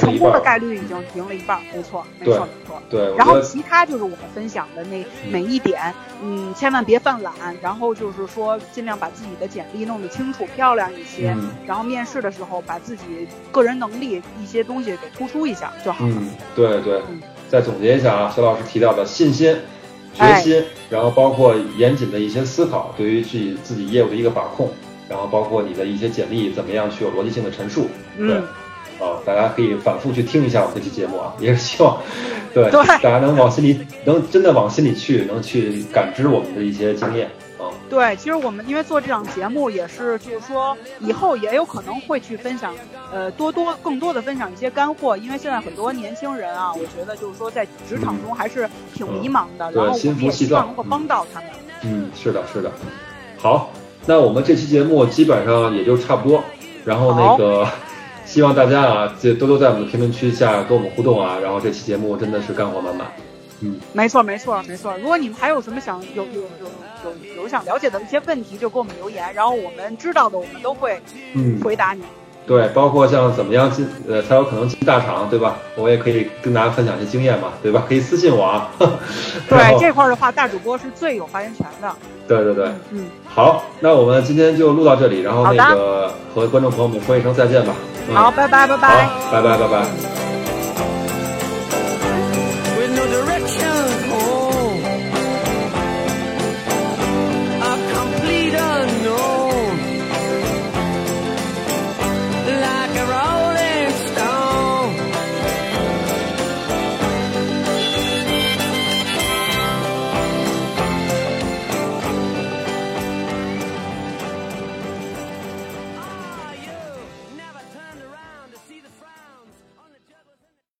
成功的概率已经赢了一半，没错，没错，没错。对，然后其他就是我们分享的那每一点，嗯，千万别犯懒，然后就是说尽量把自己的简历弄得清楚漂亮一些，然后面试的时候把自己个人能力一些东西给突出一下就好了。嗯，对对。再总结一下啊，肖老师提到的信心、决心，然后包括严谨的一些思考，对于自己自己业务的一个把控，然后包括你的一些简历怎么样去有逻辑性的陈述，嗯。啊，大家可以反复去听一下我们这期节目啊，也是希望，对大家能往心里，能真的往心里去，能去感知我们的一些经验啊。对，其实我们因为做这档节目也是，就是说以后也有可能会去分享，呃，多多更多的分享一些干货，因为现在很多年轻人啊，我觉得就是说在职场中还是挺迷茫的，然后我们也希望能够帮到他们。嗯，是的，是的。好，那我们这期节目基本上也就差不多，然后那个。希望大家啊，就多多在我们的评论区下跟我们互动啊，然后这期节目真的是干货满满。嗯，没错没错没错。如果你们还有什么想有有有有有想了解的一些问题，就给我们留言，然后我们知道的我们都会嗯回答你。对，包括像怎么样进呃才有可能进大厂，对吧？我也可以跟大家分享一些经验嘛，对吧？可以私信我啊。对这块的话，大主播是最有发言权的。对对对，嗯。好，那我们今天就录到这里，然后那个和观众朋友们说一声再见吧。好，拜拜拜拜。拜拜拜拜。